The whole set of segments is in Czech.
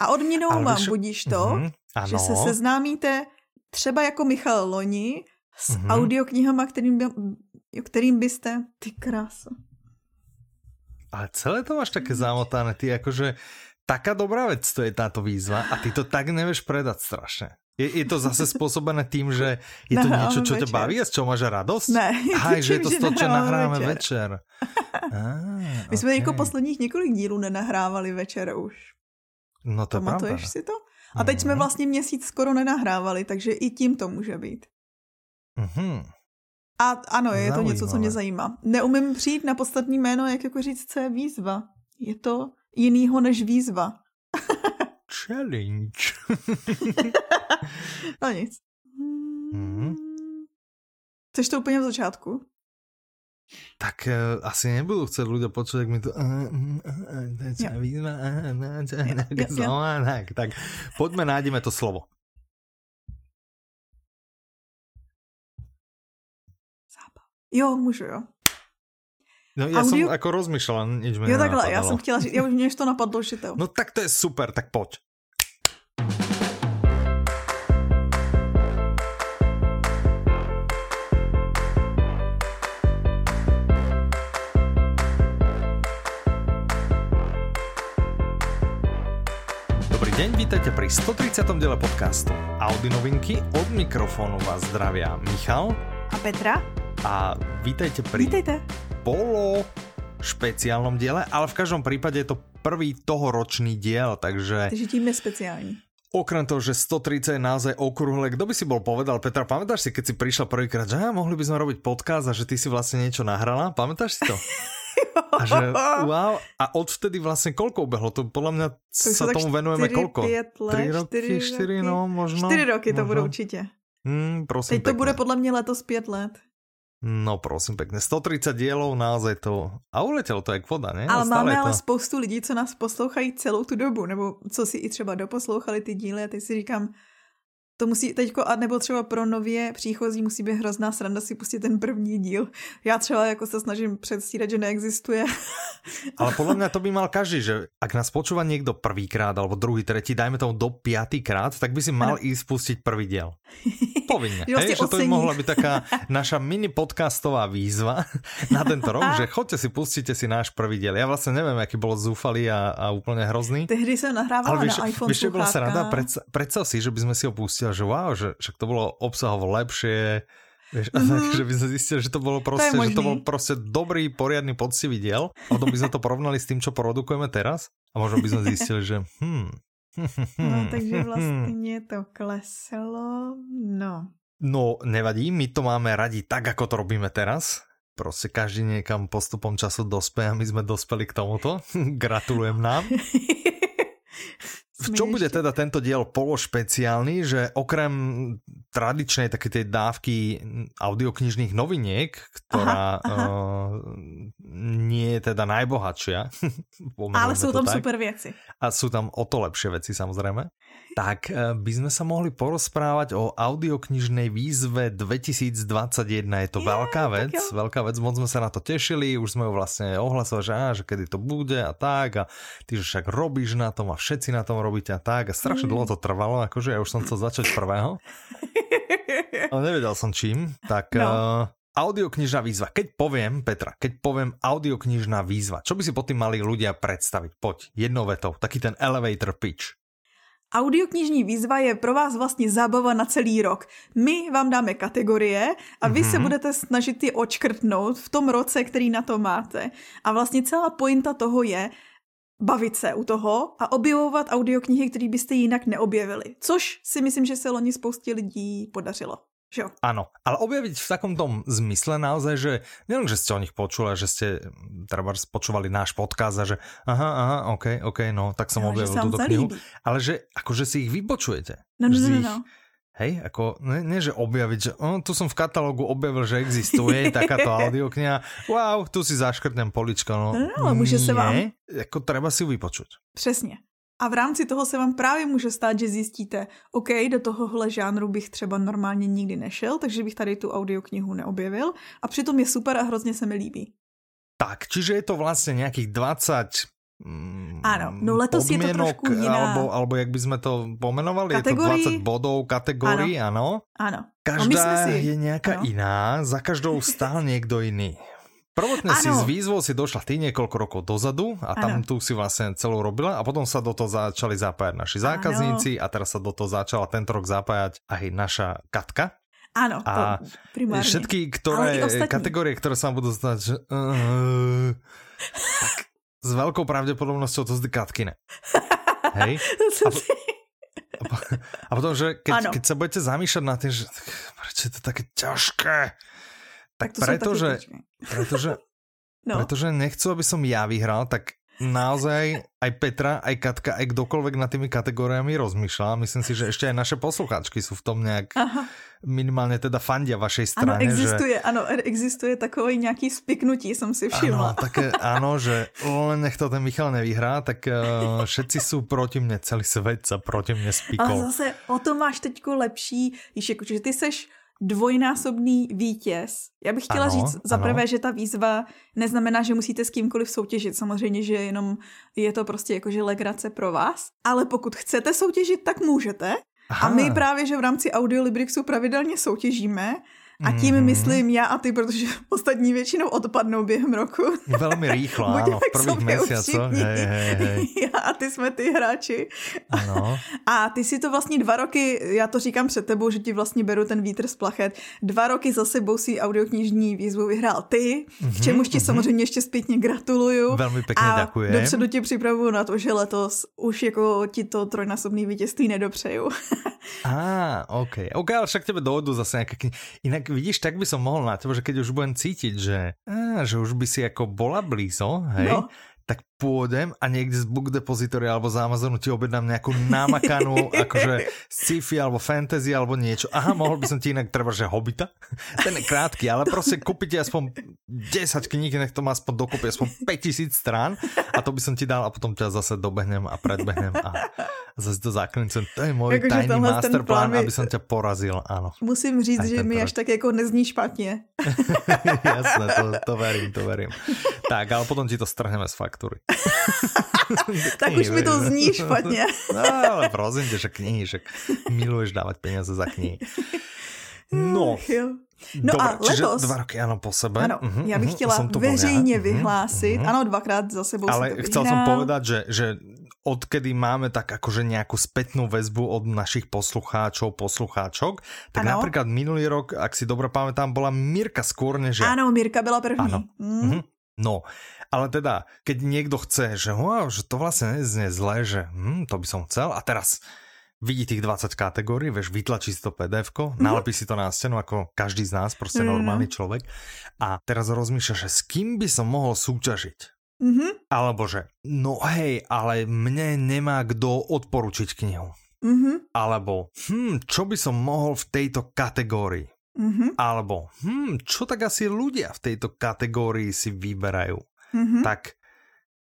A odměnou vám víš... budíš to, mm-hmm, že se seznámíte třeba jako Michal Loni s mm-hmm. audioknihama, kterým, by, kterým byste, ty krása. Ale celé to máš také zamotané, ty jakože taká dobrá vec to je táto výzva a ty to tak nevieš predať strašne. Je, je to zase způsobené tím, že je to něco, čo tě baví a z čeho máš radost? Ne. Aj, že je to z toho, čo nahráme večer. večer. Ah, My jsme okay. jako posledních několik dílů nenahrávali večer už. No to Pamatuješ si to? A teď mm. jsme mhm. vlastně měsíc skoro nenahrávali, takže i tím to může být. Mm-hmm. A ano, je Zajímavé. to něco, co mě zajímá. Neumím přijít na podstatný jméno, jak jako říct, co je výzva. Je to jinýho než výzva. Challenge. no nic. Mm-hmm. Chceš to úplně v začátku? Tak uh, asi nebudou chcet lidé počuť, jak mi to... Tak, poďme, nájdeme to slovo. Jo, můžu, jo. No, já jsem jako rozmýšlel, nic Jo, takhle, já jsem chtěla říct, já už mě to napadlo, že to. No tak to je super, tak pojď. Vítajte pri 130. diele podcastu Audi novinky. Od mikrofónu vás zdravia Michal a Petra. A vítajte pri Vítejte. polo špeciálnom diele, ale v každom prípade je to prvý tohoročný diel, takže... Takže tím je speciální. Okrem toho, že 130 je naozaj okrúhle, kto by si bol povedal, Petra, pamätáš si, keď si prišla prvýkrát, že ja, mohli by sme robiť podcast a že ty si vlastne niečo nahrala? Pamätáš si to? A že wow, a odvtedy vlastne koľko ubehlo? To mňa to sa tomu 4, venujeme koľko? 5 let, 3 roky, 4, 4 no možno. 4 roky to možno. budou určitě. Mm, prosím Teď to pekne. bude podle mě letos 5 let. No prosím pekne, 130 dielov naozaj to... A uletělo to jak voda, ne? Ale máme to... ale spoustu lidí, co nás poslouchají celou tu dobu, nebo co si i třeba doposlouchali ty díly a teď si říkám, to musí teďko, a nebo třeba pro nově příchozí musí být hrozná sranda si pustit ten první díl. Já třeba jako se snažím předstírat, že neexistuje. Ale podle mě to by mal každý, že ak nás počúva někdo prvýkrát, alebo druhý, tretí, dajme tomu do krát, tak by si mal ano. ísť pustiť prvý diel. Povinne. že, vlastně hej, že to by mohla být taká naša mini podcastová výzva na tento rok, že choďte si, pustíte si náš prvý diel. Já vlastně nevím, jaký byl zúfalý a, a úplně hrozný. Tehdy jsem nahrávala Ale na iPhone víš, byla sranda, predstav si, že by sme si ho pustili že wow, že však to bylo obsahovo lepšie, Vieš, mm -hmm. že by sme zistili, že to bolo proste, to že to bol proste dobrý, poriadny, poctivý diel. A potom by sme to porovnali s tým, čo produkujeme teraz. A možno by sme zistili, že hm. No, takže vlastně to kleslo, no. No, nevadí, my to máme radi tak, ako to robíme teraz. Prostě každý někam postupom času dospěje a my jsme dospěli k tomuto. Gratulujem nám. V čom bude teda tento diel pološpeciálny, že okrem tradičnej také tej dávky audioknižných noviniek, ktorá aha, aha. Uh, nie je teda najbohatšia. Ale sú tam tak, super veci. A sú tam o to lepšie veci samozrejme tak eh, by sme sa mohli porozprávať o audioknižnej výzve 2021. Je to je, veľká vec, veľká vec, moc sme sa na to tešili, už sme ju vlastne ohlasovali, že, á, že kedy to bude a tak a ty, že však robíš na tom a všetci na tom robíte a tak a strašne mm. dlho to trvalo, akože ja už som chcel začať prvého. Ale nevedel som čím, tak no. uh, audioknižná výzva. Keď poviem, Petra, keď poviem audioknižná výzva, čo by si pod tým mali ľudia predstaviť? Poď, jednou vetou, taký ten elevator pitch. Audioknižní výzva je pro vás vlastně zábava na celý rok. My vám dáme kategorie a vy mm-hmm. se mhm. budete snažit je očkrtnout v tom roce, který na to máte. A vlastně celá pointa toho je bavit se u toho a objevovat audioknihy, které byste jinak neobjevili. Což si myslím, že se loni spoustě lidí podařilo. Že jo? Áno, ale objaviť v takom tom zmysle naozaj, že nielen, že ste o nich počuli, že ste treba počúvali náš podcast a že aha, aha, ok, ok, no, tak som ja, objavil túto knihu, ale že akože si ich vypočujete. No, no, no, no. Hej, ako, ne, ne že objaviť, že oh, tu som v katalógu objavil, že existuje takáto audiokniha, wow, tu si zaškrtnem poličko, no, no, no môže sa vám... Ako treba si ju vypočuť. Přesně. A v rámci toho se vám právě může stát, že zjistíte, OK, do tohohle žánru bych třeba normálně nikdy nešel, takže bych tady tu audioknihu neobjevil a přitom je super a hrozně se mi líbí. Tak, čiže je to vlastně nějakých 20 mm, Áno, no letos je to trošku jiná. Alebo, alebo jak by sme to pomenovali, Kategorii... je to 20 bodov kategórií, áno? Áno. Každá si... je nejaká ano. iná, za každou stál niekto iný. Prvotne ano. si s výzvou si došla ty niekoľko rokov dozadu a tam ano. tu si vlastne celou robila a potom sa do toho začali zapájať naši zákazníci ano. a teraz sa do toho začala tento rok zapájať aj naša Katka. Áno, a primárne. všetky ktoré, kategórie, ktoré sa vám budú znať, že, uh, tak s veľkou pravdepodobnosťou to zdy Katkine. Hej? A, a potom, že keď, keď sa budete zamýšľať na tým, že prečo je to také ťažké, tak, tak pretože, pretože, no. pretože nechcú, aby som ja vyhral, tak naozaj aj Petra, aj Katka, aj kdokoľvek nad tými kategóriami rozmýšľa. Myslím si, že ešte aj naše poslucháčky sú v tom nejak Aha. minimálne teda fandia vašej strane. Ano, existuje, že... ano, existuje takový nějaký spiknutí, som si všimla. Ano, také, áno, že len nech to ten Michal nevyhrá, tak uh, všetci sú proti mne, celý svet sa proti mne spikol. Ale zase o to máš teďko lepší, víš, jako, že ty seš dvojnásobný vítěz. Já bych chtěla ano, říct za prvé, že ta výzva neznamená, že musíte s kýmkoliv soutěžit. Samozřejmě, že jenom je to prostě jakože legrace pro vás. Ale pokud chcete soutěžit, tak můžete. Aha. A my právě, že v rámci Audiolibrixu pravidelně soutěžíme a tím mm-hmm. myslím já a ty, protože ostatní většinou odpadnou během roku. Velmi rýchlo, ano, v prvých měsících. Hej, hej, hej. Já a ty jsme ty hráči. Ano. A ty si to vlastně dva roky, já to říkám před tebou, že ti vlastně beru ten vítr z plachet, dva roky za sebou si audioknižní výzvu vyhrál ty, mm-hmm, k čemuž ti mm-hmm. samozřejmě ještě zpětně gratuluju. Velmi pěkně a děkuji. dopředu tě připravuju na to, že letos už jako ti to trojnásobný vítězství nedopřeju. Á, OK. OK, ale však tebe dojdu zase nějaké knihy. Inak vidíš, tak by som mohol na teba, že keď už budem cítiť, že, á, že už by si ako bola blízo, hej, no tak pôjdem a niekde z Book Depository alebo z Amazonu ti objednám nejakú namakanú akože sci-fi alebo fantasy alebo niečo. Aha, mohol by som ti inak treba, že Hobita. Ten je krátky, ale proste kúpite aspoň 10 kníh, nech to má aspoň dokopy aspoň 5000 strán a to by som ti dal a potom ťa zase dobehnem a predbehnem a zase to zaklincem. To je môj jako, tajný masterplán, aby som ťa porazil, áno. Musím říct, že mi až tak jako nezní špatně. Jasné, to, to verím, to verím. Tak, ale potom ti to strhneme z faktúry. tak už mi to zní špatně. no, ale prosím tě, že knihy, že miluješ dávat peníze za knihy. No, No Dobre, a letos... dva roky, ano, po sebe. Ano, uh-huh, já bych chtěla uh-huh, veřejně uh-huh, hlásit, uh-huh. ano, dvakrát za sebou Ale to chcel som povedať, že, že odkedy máme tak akože nejakú spätnú väzbu od našich poslucháčov, poslucháčok, tak ano. napríklad minulý rok, ak si dobre pamätám, bola Mirka skôr než ja. Áno, Mirka byla první. Ano. Mm. Uh-huh. No, ale teda, keď niekto chce, že, wow, že to vlastne neznie zle, že hm, to by som chcel a teraz vidí tých 20 kategórií, vieš, vytlačí si to pdf mm-hmm. nalepí si to na stenu ako každý z nás, prostě mm-hmm. normálny človek a teraz rozmýšľa, že s kým by som mohol súťažiť. Mm-hmm. Alebo že, no hej, ale mne nemá kdo odporučiť knihu. Mm-hmm. Alebo, hm, čo by som mohol v tejto kategórii? Mm-hmm. Alebo, hm, čo tak asi ľudia v tejto kategórii si vyberajú? Mm-hmm. Tak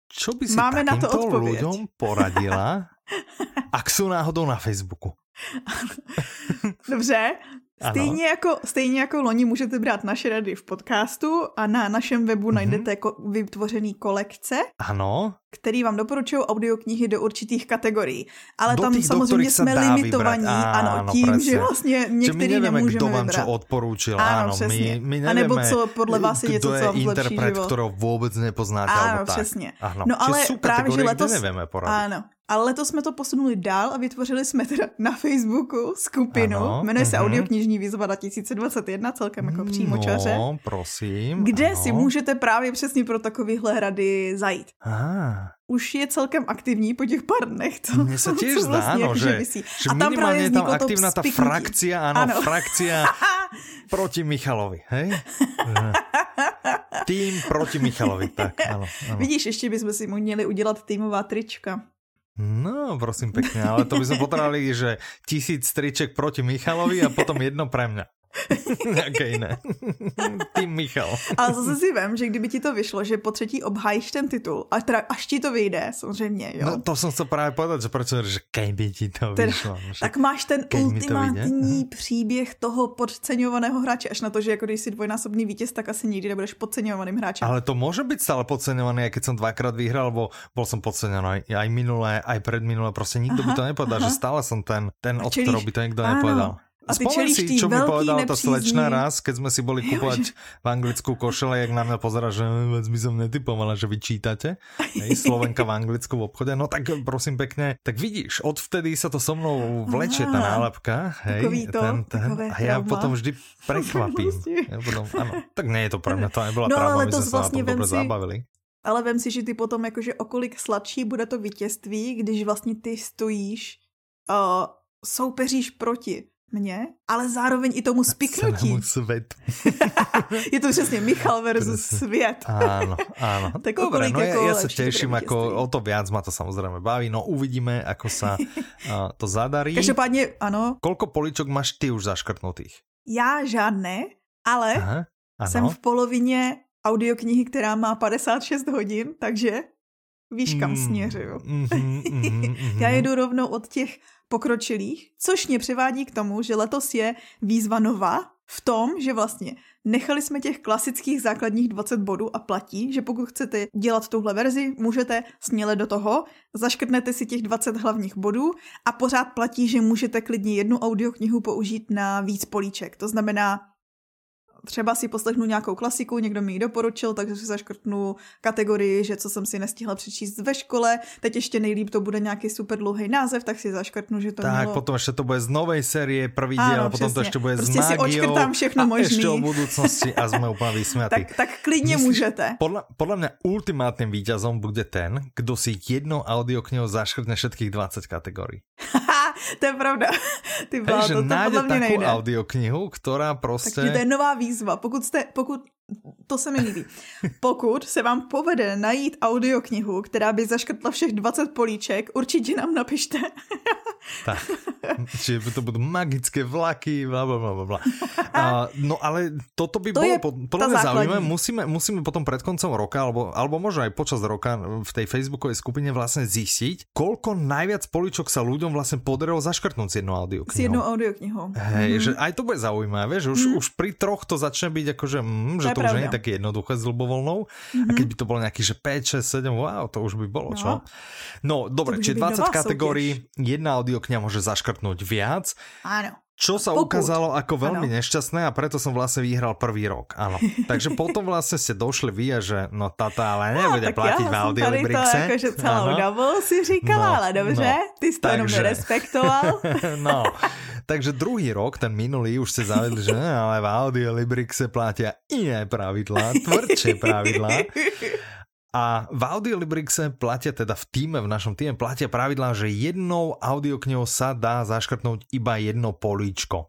čo by si Máme na to ľuďom poradila, ak sú náhodou na Facebooku? Dobře, Stejně jako, stejně jako loni můžete brát naše rady v podcastu a na našem webu mm-hmm. najdete ko- vytvořený kolekce. Ano. Který vám doporučují audioknihy do určitých kategorií. Ale do tam tých, samozřejmě jsme limitovaní. Áno, ano, tím, presne. že vlastně některý že my nemůžeme kdo vám vybrat. čo odporučil. Áno, my, my nevieme, A nebo co podle vás je něco, co vám interpret, život. ktorého vůbec nepoznáte. Áno, přesně. Áno, no ale právě, že letos... nevieme poradiť. Áno, ale letos jsme to posunuli dál a vytvořili jsme teda na Facebooku skupinu, ano, jmenuje se uh-huh. Audioknižní výzva 2021, celkem jako přímočaře. No, prosím. Kde ano. si můžete právě přesně pro takovéhle rady zajít. Aha. Už je celkem aktivní po těch pár dnech. To, Mně se těž zdá, vlastně no, že, že, a tam minimálně je tam aktivná ta frakcia, ano, ano. frakcia proti Michalovi, hej? Tým proti Michalovi, tak ano, ano. Vidíš, ještě bychom si měli udělat týmová trička. No, prosím pekne, ale to by sme potrebovali, že tisíc striček proti Michalovi a potom jedno pre mňa. Nějaké jiné. Tým Michal. Ale zase si vím, že kdyby ti to vyšlo, že po třetí obhájíš ten titul, a teda až ti to vyjde, samozřejmě, jo. No to jsem se právě povedat, že proč že keby ti to teda, vyšlo. No, tak máš ten ultimátní příběh toho podceňovaného hráče, až na to, že jako když jsi dvojnásobný vítěz, tak asi nikdy nebudeš podceňovaným hráčem. Ale to může být stále podceňovaný, jak jsem dvakrát vyhrál, bo bol jsem podceňovaný aj minulé, aj predminulé, prostě nikdo aha, by to nepovedal, aha. že stále jsem ten, ten od kterého by to někdo nepovedal. A ty Spomeň si, čo mi povedal ta slečna raz, keď sme si boli kúpovať v Anglicku košele, jak na mňa pozera, že vôbec by som netypovala, že vyčítate. Hej, Slovenka v Anglicku v obchode. No tak prosím pekne, tak vidíš, odvtedy sa to so mnou vlečie tá nálepka. Hej, to, ten, ten, a ja trauma. potom vždy prekvapím. ja potom, ano, tak nie je to pre mňa, to nebyla no, trauma, my sme sa na tom dobre si... zabavili. Ale vem si, že ty potom jakože okolik sladší bude to vítězství, když vlastně ty stojíš, uh, soupeříš proti mě, ale zároveň i tomu spiknutí. Světu. je to přesně Michal versus svět. Áno, áno. tak Dobre, no ja, ja sa teším, ako o to viac ma to samozrejme baví, no uvidíme, ako sa uh, to zadarí. Každopádně, ano. Kolko poličok máš ty už zaškrtnutých? Já žádné, ale Aha, jsem v polovině audioknihy, která má 56 hodin, takže víš, kam mm, směřuju. Mm, mm, mm, mm, Já jedu rovnou od těch pokročilých, což mě přivádí k tomu, že letos je výzva nová v tom, že vlastně nechali jsme těch klasických základních 20 bodů a platí, že pokud chcete dělat tuhle verzi, můžete směle do toho, zaškrtnete si těch 20 hlavních bodů a pořád platí, že můžete klidně jednu audioknihu použít na víc políček. To znamená, třeba si poslechnu nějakou klasiku, někdo mi ji doporučil, takže si zaškrtnu kategorii, že co jsem si nestihla přečíst ve škole, teď ještě nejlíp to bude nějaký super dlouhý název, tak si zaškrtnu, že to Tak, mělo... potom ještě to bude z nové série, první díl, a potom to ještě bude prostě s magiou, si očkrtám všechno a možný. ještě o budoucnosti a jsme úplně vysmětí. tak, tak klidně Myslím, můžete. Podle, podle mě ultimátním vítězom bude ten, kdo si jednou audioknihu zaškrtne všetkých 20 kategorií. to je pravda. Ty byla, Takže to, to podle mě nejde. audioknihu, která prostě... Tak to je nová výzva. Pokud jste, pokud to se mi líbí. Pokud se vám povede najít audioknihu, která by zaškrtla všech 20 políček, určitě nám napište. tak, že to budou magické vlaky, bla, bla, bla, bla. Uh, no ale toto by to bolo podľa mňa zaujímavé. Musíme, musíme potom pred koncom roka, alebo, alebo možno aj počas roka v tej facebookovej skupine vlastne zistiť, koľko najviac políčok sa ľuďom vlastne podarilo zaškrtnúť s jednou audioknihou. S jednou audioknihou. Hej, mm-hmm. že aj to bude zaujímavé, že už, mm. už pri troch to začne byť akože, mm, že to, to už nie je také jednoduché s ľubovoľnou. Mm-hmm. A keď by to bolo nejaký, že 5, 6, 7, wow, to už by bolo, no. čo? No, dobre, čiže 20 kategórií, jedna audiokňa môže zaškrtnúť viac. Áno. Čo sa Pokud. ukázalo ako veľmi ano. nešťastné a preto som vlastne vyhral prvý rok. Áno. Takže potom vlastne ste došli vy a že no tata ale no, nebude no, platiť v audiolibrixe. to akože celou ano. dobu si říkala, no, ale dobře, no, ty jsi to takže... jenom nerespektoval. no, takže druhý rok, ten minulý, už ste zavedli, že ale v audiolibrixe platia iné pravidlá, tvrdšie pravidlá. A v Audiolibrixe platia teda v týme, v našom týme platia pravidlá, že jednou audioknihou sa dá zaškrtnúť iba jedno políčko.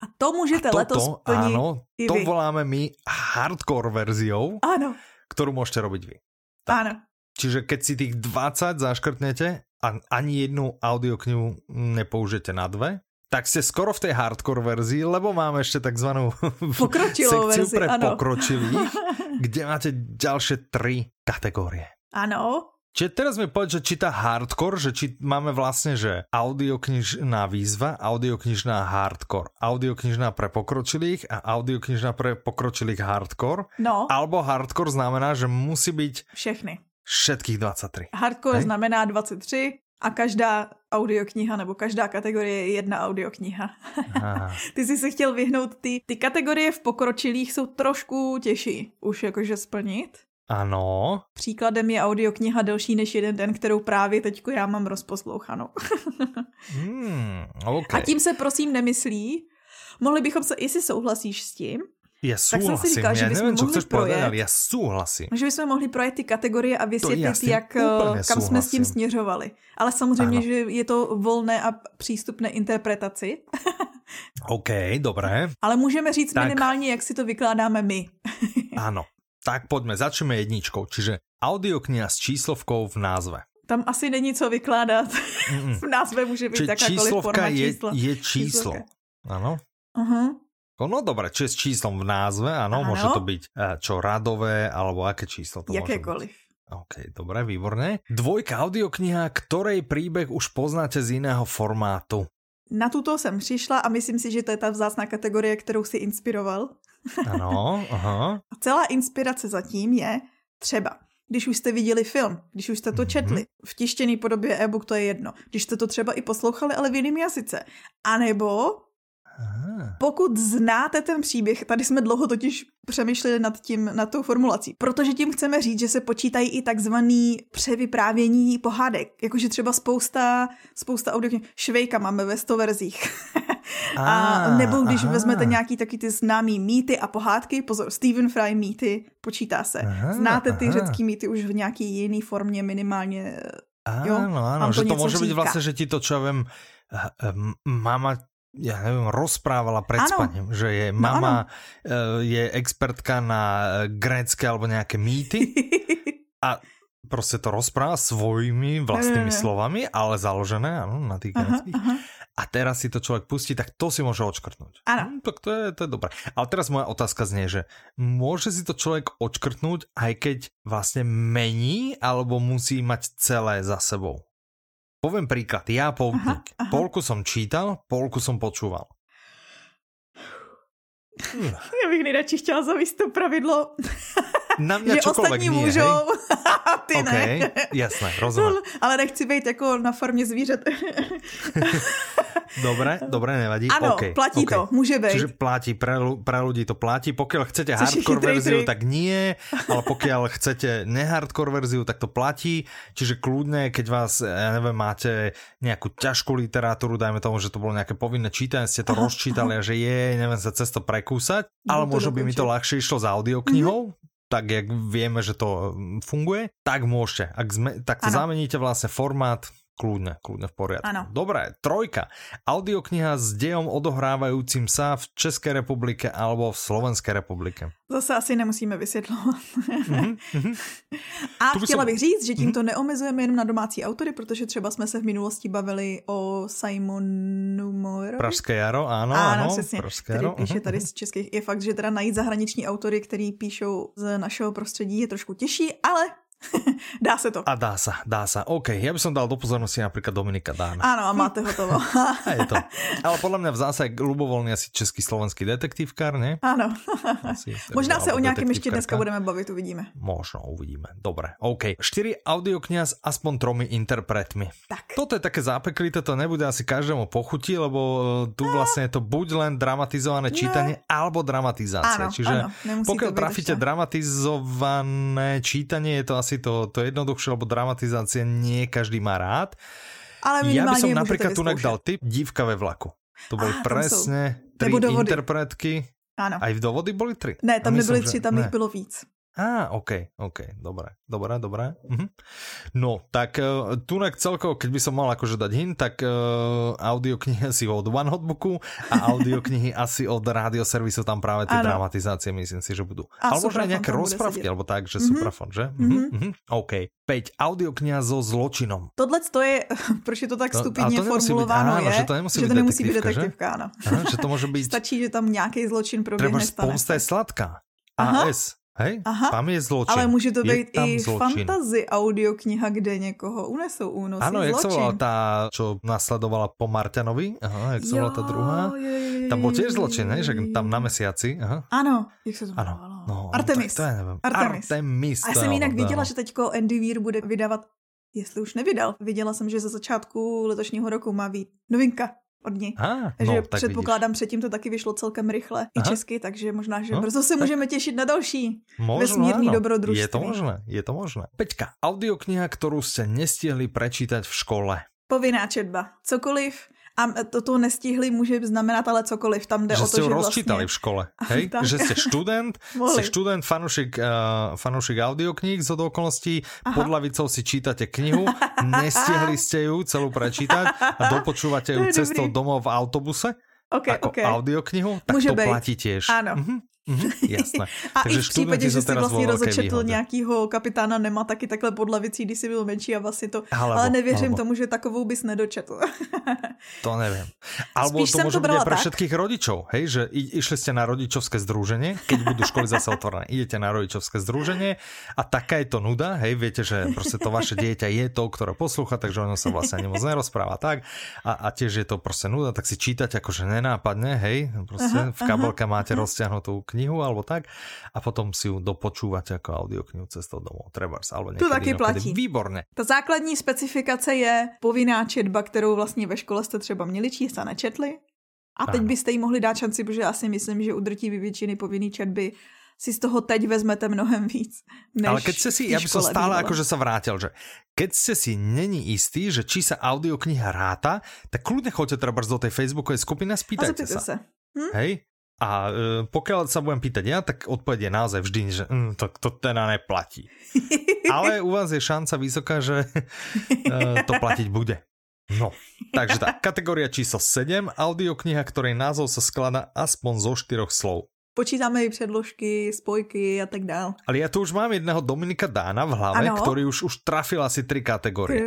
A to můžete a toto, letos splnit Áno, i to vy. voláme my hardcore verziou, áno. ktorú môžete robiť vy. Tak. Áno. Čiže keď si tých 20 zaškrtnete a ani jednu audioknihu nepoužijete na dve, tak ste skoro v tej hardcore verzii, lebo máme ešte takzvanú sekciu verzi, pre ano. pokročilých, kde máte ďalšie tri kategórie. Ano. Čiže teraz mi povedz, že či tá hardcore, že či máme vlastne, že audioknižná výzva, audioknižná hardcore, audioknižná pre pokročilých a audioknižná pre pokročilých hardcore. No. Alebo hardcore znamená, že musí byť... Všechny. Všetkých 23. Hardcore Hej? znamená 23, a každá audiokniha nebo každá kategorie je jedna audiokniha. ty jsi se chtěl vyhnout, ty, ty kategorie v pokročilých jsou trošku těžší už jakože splnit. Ano. Příkladem je audiokniha delší než jeden den, kterou právě teď já mám rozposlouchanou. hmm, okay. A tím se prosím nemyslí, mohli bychom se, jestli souhlasíš s tím, já souhlasím, tak si říkal, že nevím, co chceš projet, já souhlasím. Že bychom mohli projet ty kategorie a vysvětlit, jak, eh, kam souhlasím. jsme s tím směřovali. Ale samozřejmě, ano. že je to volné a přístupné interpretaci. OK, dobré. Ale můžeme říct tak. minimálně, jak si to vykládáme my. ano, tak pojďme, začneme jedničkou, čiže audiokniha s číslovkou v názve. Tam asi není co vykládat. v názve může být Či jakákoliv forma je, čísla. je číslo. Číslovka. Ano. Uh-huh. No dobré, či s číslom v názve, áno, môže to byť eh, čo radové, alebo aké číslo to Jakékoliv. môže byť. OK, dobré, výborné. Dvojka audiokniha, ktorej príbeh už poznáte z iného formátu. Na tuto jsem přišla a myslím si, že to je ta vzácná kategorie, kterou si inspiroval. Ano, aha. A celá inspirace zatím je třeba, když už jste viděli film, když už jste to četli, v tištěné podobě e-book to je jedno, když jste to třeba i poslouchali, ale v jiném jazyce. A nebo pokud znáte ten příběh, tady jsme dlouho totiž přemýšleli nad tím, nad tou formulací, protože tím chceme říct, že se počítají i takzvaný převyprávění pohádek, jakože třeba spousta, spousta audio, Švejka máme ve sto verzích. a nebo když aha. vezmete nějaký taky ty známý mýty a pohádky, pozor, Stephen Fry mýty, počítá se. Aha, Znáte ty aha. řecký mýty už v nějaký jiný formě minimálně Áno, áno, že to môže byť vlastne, že ti to, čo ja viem, mama ja neviem, rozprávala pred ano. spaním, že je no mama no, je expertka na eh, grécké alebo nejaké mýty a prostě to rozpráva svojimi vlastnými slovami, ale založené ano, na tých gréckých. A teraz si to človek pustí, tak to si môže odškrtnúť. Áno. Hm, tak to je, to je dobré. Ale teraz moja otázka znie, že môže si to človek odškrtnúť, aj keď vlastne mení, alebo musí mať celé za sebou? Poviem príklad, ja poutník. Aha, aha. Polku som čítal, polku som počúval. Já bych nejradši chtěla zavíst to pravidlo, Na mě že ostatní nie, můžou, ty okay, ne. jasné, rozumím. Ale nechci být jako na formě zvířat. Dobre, dobre, nevadí. Ano, okay, platí okay. to, může být. Čiže platí, pre, pre ľudí to platí. Pokiaľ chcete Což hardcore verziu, tak nie, ale pokiaľ chcete nehardcore verziu, tak to platí. Čiže kľudne, keď vás, ja neviem, máte nejakú ťažkú literatúru, dajme tomu, že to bolo nejaké povinné čítanie, ste to aha, rozčítali aha. a že je, neviem sa cez to prekúsať, ale no, možno by mi to ľahšie išlo s audioknihou, mm-hmm tak jak vieme, že to funguje, tak môžete. Ak zme, tak to zameníte vlastne formát Kľudne, kľudne v poriadku. Ano. Dobré, trojka. Audiokniha s dejom odohrávajúcim sa v Českej republike alebo v Slovenskej republike. Zase asi nemusíme vysvětlovat. Mm-hmm. A tu chtěla bych říct, že tímto mm-hmm. neomezujeme jenom na domácí autory, protože třeba jsme se v minulosti bavili o Simonu Moerovi. Pražské jaro, ano, ano, ano přesně, Pražské jaro. píše mhm, tady mhm. z českých. Je fakt, že teda najít zahraniční autory, který píšou z našeho prostředí je trošku těžší, ale dá se to. A dá sa, dá sa. OK, ja by som dal do pozornosti napríklad Dominika Dána. Áno, a máte hotovo. a je to. Ale podľa mňa v zásade ľubovoľný asi český slovenský detektívkar, ne? Áno. Asi, Možná sa o nejakém ešte dneska budeme bavit, uvidíme. Možno, uvidíme. Dobre, OK. 4 audiokniha s aspoň tromi interpretmi. Tak. Toto je také zápeklité, to nebude asi každému pochutí, lebo e, tu no. vlastne je to buď len dramatizované čítanie, alebo dramatizácia. Áno, Čiže áno, pokiaľ trafíte dramatizované čítanie, je to asi asi to, to jednoduchšie, lebo dramatizácie nie každý má rád. Ale ja by som napríklad tu dal typ Dívka ve vlaku. To boli ah, presne tri interpretky. Áno. Aj v dovody boli tri? Ne, tam nebyly tři, tam ne. ich bylo víc. Á, OK, OK, dobré, dobré, dobré. Mhm. No, tak uh, tunak celkovo, keď by som mal akože dať hint, tak uh, audioknihy asi od One Hotbooku a audioknihy asi od rádioservisu, tam práve tie ano. dramatizácie myslím si, že budú. A alebo že aj nejaké rozprávky, alebo tak, že mm-hmm. suprafon, že? Mm-hmm. Mm-hmm. OK. 5. Audiokniha so zločinom. Tohle to je, proč je to tak stupidně formulováno, byť, áno, je, že to nemusí že byť to nemusí být detektivka, že? áno. Aha, že to môže byť... Stačí, že tam nějaký zločin proběhne. Treba spousta je sladká. AS. Hej? Aha. Tam je zločin. Ale může to být i zločin. fantasy audiokniha, kde někoho unesou únosy Ano, jak se volala tá, čo nasledovala po Marťanovi? Aha, jak se volala ta druhá? Tam byl tiež zločin, ne? Že tam na mesiaci. Aha. Ano, jak se to jmenovalo? No, Artemis. To je nevím. Artemis. Artemis. A jsem jinak viděla, že teďko Andy Weir bude vydávat jestli už nevydal. Viděla jsem, že za začátku letošního roku má být novinka od ní. Ah, takže no, tak předpokládám, vidíš. předtím to taky vyšlo celkem rychle Aha. i česky, takže možná, že no, brzo se tak... můžeme těšit na další možno, vesmírný áno. dobrodružství. Je to možné, je to možné. Peťka, audiokniha, kterou jste nestihli prečítať v škole. Povinná četba. Cokoliv, a toto nestihli může znamenat ale cokoliv. Tam jde že o to, že rozčítali vlastně... v škole, hej? že jste student, jste student, fanušik, uh, fanušik audiokníh z okolností, pod lavicou si čítate knihu, nestihli ste ju celú prečítať a dopočúvate ju cestou domov v autobuse, okay, ako okay. audioknihu, tak Může to být. platí tiež. Áno. Mhm. Mm, jasné. a Takže i v případě, že jsi vlastně rozečetl nějakýho kapitána Nema taky takhle pod lavicí, když jsi byl menší a vlastně to... Alebo, ale nevěřím alebo. tomu, že takovou bys nedočetl. to nevím. Alebo Spíš to může být pro všetkých rodičov, hej, že išli jste na rodičovské združení, keď budou školy zase otvorené, idete na rodičovské združení a taká je to nuda, hej, viete, že prostě to vaše dieťa je to, ktoré poslucha, takže ono sa vlastne ani moc nerozpráva tak a, a tiež je to prostě nuda, tak si čítať akože nenápadne, hej, prostě v kabelke máte rozťahnutú knihu alebo tak a potom si ju dopočúvate jako audioknihu cestou domů. Trebars, alebo to taky platí. Výborně. Ta základní specifikace je povinná četba, kterou vlastně ve škole jste třeba měli číst a nečetli. A teď byste jí mohli dát šanci, protože já si myslím, že u drtivé většiny povinný četby si z toho teď vezmete mnohem víc. Než Ale keď ste si, ja by som stále akože sa vrátil, že keď ste si není istý, že či sa audiokniha ráta, tak kľudne choďte treba do tej facebookovej skupiny a spýtajte a sa. Hm? Hej? A e, pokiaľ sa budem pýtať ja, tak odpoveď je naozaj vždy, že mm, to, to teda neplatí. Ale u vás je šanca vysoká, že e, to platiť bude. No, takže tá kategória číslo 7, audiokniha, ktorej názov sa skladá aspoň zo štyroch slov. Počítáme i předložky, spojky a tak dále. Ale já tu už mám jedného Dominika Dána v hlave, ano? který už, už trafil asi tři kategorie.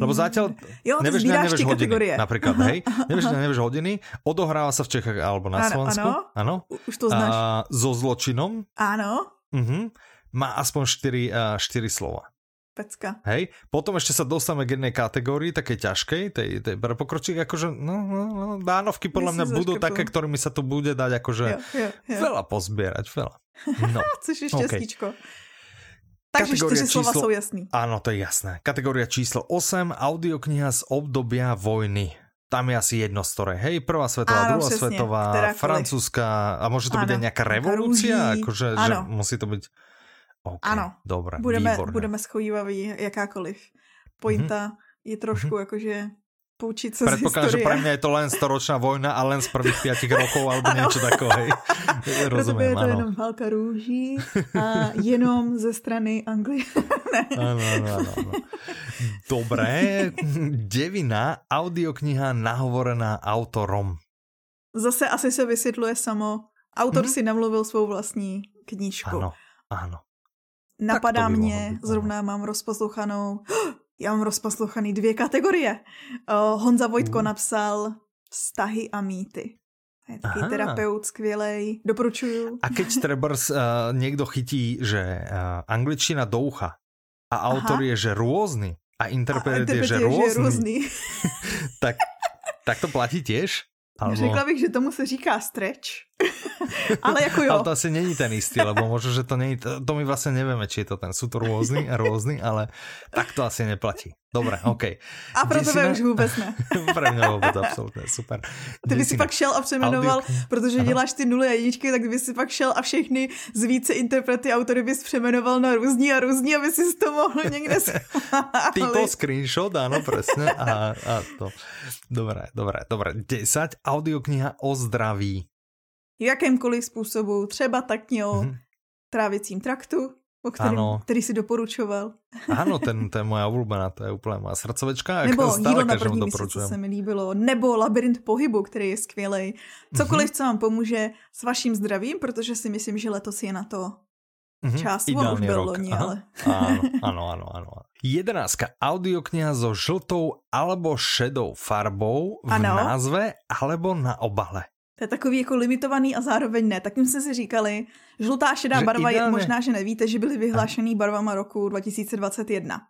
Lebo zatiaľ jo, nevieš, nevieš hodiny, kategorie. napríklad, hej? Nevieš, nevieš hodiny, odohráva sa v Čechách alebo na Slovensku. Áno, už to znáš. A, so zločinom. Áno. Uh-huh. Má aspoň 4, uh, 4 slova. Pecka. Hej, potom ešte sa dostaneme k jednej kategórii, takej ťažkej, tej, tej pre pokročík, akože, no, no, no, dánovky podľa mňa budú také, ktorými sa tu bude dať akože jo, jo, jo. veľa pozbierať, veľa. No. Což je šťastíčko. Okay. Takže Kategória čtyři slova jsou jasný. Áno, to je jasné. Kategória číslo 8, audiokniha z obdobia vojny. Tam je asi jedno z ktorej. Hej, prvá svetová, Áno, druhá přesně, svetová, francúzska a môže to byť aj nejaká revolúcia, akože že musí to byť Okay, ano, dobré, budeme, výborné. budeme schojívaví jakákoliv. Pointa mm-hmm. je trošku mm-hmm. jakože poučiť sa Predpokladám, že pre mňa je to len storočná vojna a len z prvých 5 rokov alebo niečo takové. Rozumím, je to ano. jenom válka růží a jenom ze strany Anglie. ano, ano, ano, ano. Dobré, devina, audiokniha nahovorená autorom. Zase asi se vysvětluje samo. Autor hmm? si namluvil svou vlastní knížku. Ano, ano. Napadá mě, zrovna mám rozposlouchanou, já mám rozposlouchaný dvě kategorie. Uh, Honza Vojtko uh. napsal Vztahy a mýty. Je taký Aha. terapeut skvělej, doporučuju. A keď trebárs uh, někdo chytí, že uh, angličtina do ucha a autor Aha. je, že různý a interpret, a je, že různý, je různý. tak, tak to platí těž? Albo... Řekla bych, že tomu se říká stretch. ale jako jo. ale to asi není ten istý, lebo možno, že to není, to, to my vlastně nevíme, či je to ten, jsou to různý a různý, ale tak to asi neplatí. Dobré, OK. A pro tebe už vůbec ne. pro mě vůbec, absolutně, super. Ty bys si pak šel a přeměnoval, audio... protože ano. děláš ty nuly a jedničky, tak kdyby si pak šel a všechny z více interprety autory bys přeměnoval na různí a různí, aby si to mohl někde Typo screenshot, ano, přesně. A, a to. Dobré, dobré, dobré. 10 audiokniha o zdraví. Jakémkoliv způsobu, třeba taktně o mm-hmm. trávicím traktu, o kterým, ano. který si doporučoval. Ano, ten, to je moja oblíbená, to je úplně moja srdcovečka. Nebo jídlo na první místě, se mi líbilo. Nebo labirint pohybu, který je skvělý. Cokoliv, mm-hmm. co vám pomůže s vaším zdravím, protože si myslím, že letos je na to mm-hmm. čas. On už byl rok. loni, ale... Ano, ano, ano, ano. Jedenáctka. Audiokniha so žltou alebo šedou farbou v ano. názve alebo na obale. To je takový jako limitovaný a zároveň ne. Tak jsme si říkali, žlutá šedá že barva ideálně... je, možná, že nevíte, že byly vyhlášený barvama roku 2021.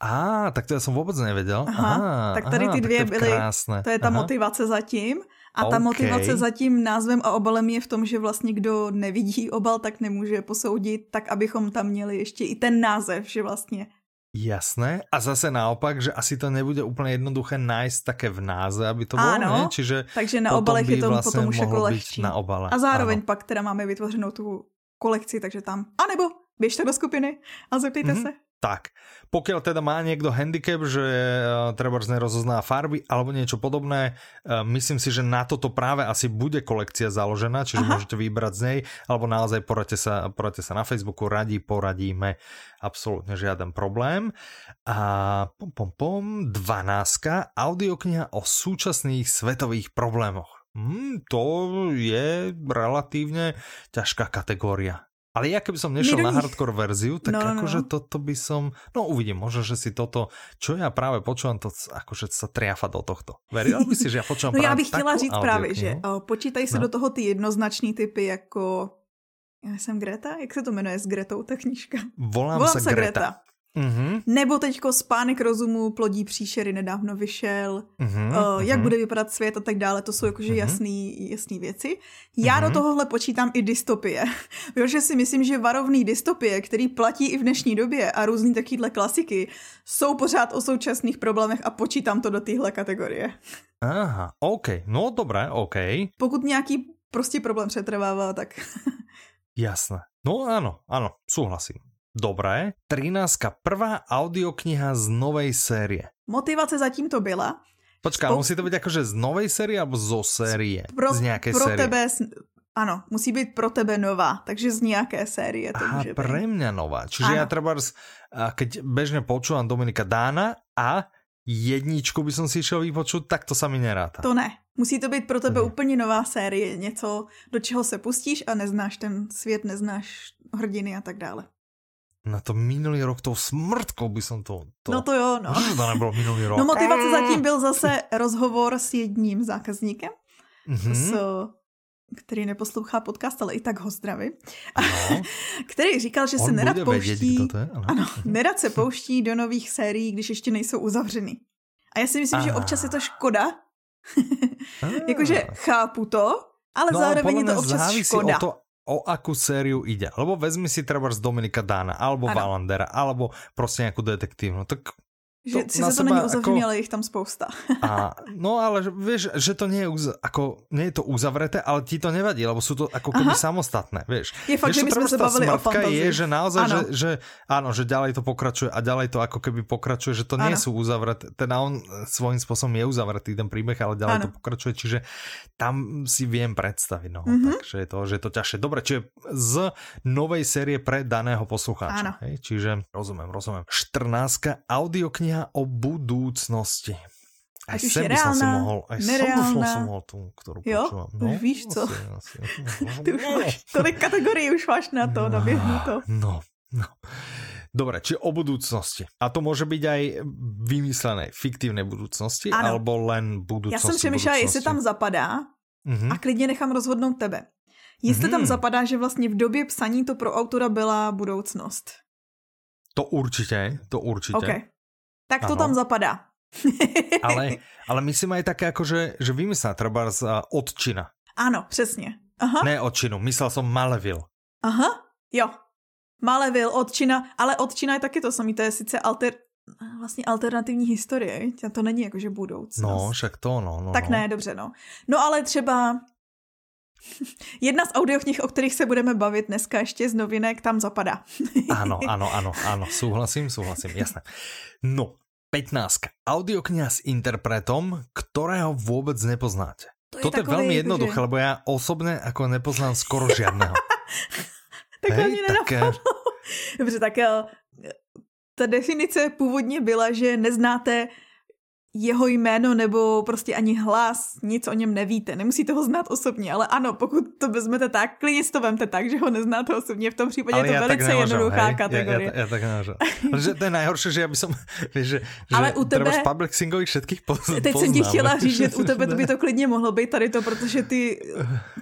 A, ah, tak to já jsem vůbec nevěděl. Aha, aha tak tady aha, ty dvě to byly, krásné. to je ta aha. motivace zatím. A ta okay. motivace za tím názvem a obalem je v tom, že vlastně kdo nevidí obal, tak nemůže posoudit, tak abychom tam měli ještě i ten název, že vlastně Jasné. A zase naopak, že asi to nebude úplně jednoduché nájsť také v náze, aby to bylo, ne? Čiže takže na obalech je to vlastně potom už jako lehčí. Na obale. A zároveň ano. pak teda máme vytvořenou tu kolekci, takže tam, a nebo běžte do skupiny a zeptejte mm-hmm. se. Tak, pokiaľ teda má niekto handicap, že uh, treba nerozozná farby alebo niečo podobné, uh, myslím si, že na toto práve asi bude kolekcia založená, čiže Aha. môžete vybrať z nej, alebo naozaj poradte sa, poradte sa na Facebooku, radí poradíme, absolútne žiaden problém. A pom pom pom, 12. audiokniha o súčasných svetových problémoch. Hmm, to je relatívne ťažká kategória. Ale ja keby som nešiel na hardcore verziu, tak no, no akože no. toto by som... No uvidím, možno, že si toto, čo ja práve počúvam, to akože sa triafa do tohto. Veril by si, že ja počúvam No já bych chtěla říct právě, že o, počítají se no. do toho ty jednoznačný typy jako... Já jsem Greta? Jak se to jmenuje s Gretou, ta knížka? Volám, Volám se Greta. Greta. Mm-hmm. Nebo teďko Spánek rozumu plodí příšery nedávno vyšel, mm-hmm, uh, jak mm-hmm. bude vypadat svět a tak dále, to jsou jakože mm-hmm. jasný, jasný věci. Já mm-hmm. do tohohle počítám i dystopie, protože si myslím, že varovný dystopie, který platí i v dnešní době a různý takovýhle klasiky, jsou pořád o současných problémech a počítám to do téhle kategorie. Aha, OK, no dobré, OK. Pokud nějaký prostě problém přetrvává, tak... Jasné. No áno, áno, súhlasím. Dobré. 13. Prvá audiokniha z novej série. Motivace zatím to byla. Počká, po... musí to být jakože z novej série alebo zo série? Pro, z nějaké pro série? tebe, ano, musí být pro tebe nová, takže z nějaké série to Aha, může pre mňa nová. Čiže ano. ja treba, keď bežne počúvam Dominika Dána a jedničku by som si šel vypočuť, tak to sa mi neráta. To ne. Musí to být pro tebe ne. úplně nová série, něco, do čeho se pustíš a neznáš ten svět, neznáš hrdiny a tak dále. Na to minulý rok tou smrtkou by som to... to... No to jo, no. Že to nebylo minulý rok. No motivace zatím byl zase rozhovor s jedním zákazníkem, mm-hmm. s, který neposlouchá podcast, ale i tak ho zdraví. No. který říkal, že On se nerad pouští... Vědět, to je, ano. ano, nerad se pouští do nových sérií, když ještě nejsou uzavřeny. A já si myslím, Aha. že občas je to škoda. Jakože chápu to, ale no, zároveň je to občas škoda. O to, o akú sériu ide. Lebo vezmi si treba z Dominika Dána, alebo ano. Valandera, alebo prostě nejakú detektívnu. Tak že to, sice to není uzavřené, ako... ale je tam spousta. A, no ale vieš, že to nie je, uz, ako, nie je to uzavreté, ale ti to nevadí, lebo sú to ako keby Aha. samostatné, vieš. Je fakt, vieš, že my sme sa bavili o fantazii. je, že naozaj, že, že, áno, že ďalej to pokračuje a ďalej to ako keby pokračuje, že to nie ano. sú uzavreté, teda on svojím spôsobom je uzavretý ten príbeh, ale ďalej ano. to pokračuje, čiže tam si viem predstaviť, no, mm-hmm. takže je to, že je to ťažšie. Dobre, čiže z novej série pre daného poslucháča, hej? čiže rozumiem, rozumiem. 14. audiokniha kniha o budúcnosti. Aj Ať už je reálna, mohol, aj nereálna. som mohol tú, ktorú jo? počúvam. No, už víš co? Asi, asi, Ty už máš, tolik kategórií už máš na to, no, to. No, no. Dobre, či o budúcnosti. A to môže byť aj vymyslené, fiktívnej budúcnosti, ano. alebo len budúcnosti. Já jsem přemýšlela, jestli tam zapadá uh-huh. a klidně nechám rozhodnout tebe. Jestli uh-huh. tam zapadá, že vlastně v době psaní to pro autora byla budoucnost. To určitě, to určitě. Okay. Tak to ano. tam zapadá. ale, ale myslím aj také jako, že, že vymyslená třeba z odčina. Ano, přesně. Aha. Ne odčinu, myslel jsem Malevil. Aha, jo. Malevil, odčina, ale odčina je taky to samé, to je sice alter, vlastně alternativní historie, to není jakože budoucnost. No, však to, no. no tak no. ne, dobře, no. No ale třeba Jedna z audioknih, o kterých se budeme bavit dneska ještě z novinek, tam zapadá. ano, ano, ano, ano, souhlasím, souhlasím, jasné. No, 15. Audiokniha s interpretom, ktorého vůbec nepoznáte. To je Toto je veľmi jednoduché, že... lebo ja osobne ako nepoznám skoro žiadného. tak Hej, ani tak... Eh, Dobře, tak eh, ta definice původně byla, že neznáte jeho jméno nebo prostě ani hlas, nic o něm nevíte. Nemusíte ho znát osobně, ale ano, pokud to vezmete tak, klidně to vemte tak, že ho neznáte osobně, v tom případě ale je to velice nemůžem, jednoduchá hej? kategorie. Já, já, já tak. Protože to je nejhorší, že já bych som, že, že ale u tebe, z public singových všetkých poznám. Teď jsem ti chtěla říct, že u tebe to by to klidně mohlo být tady to, protože ty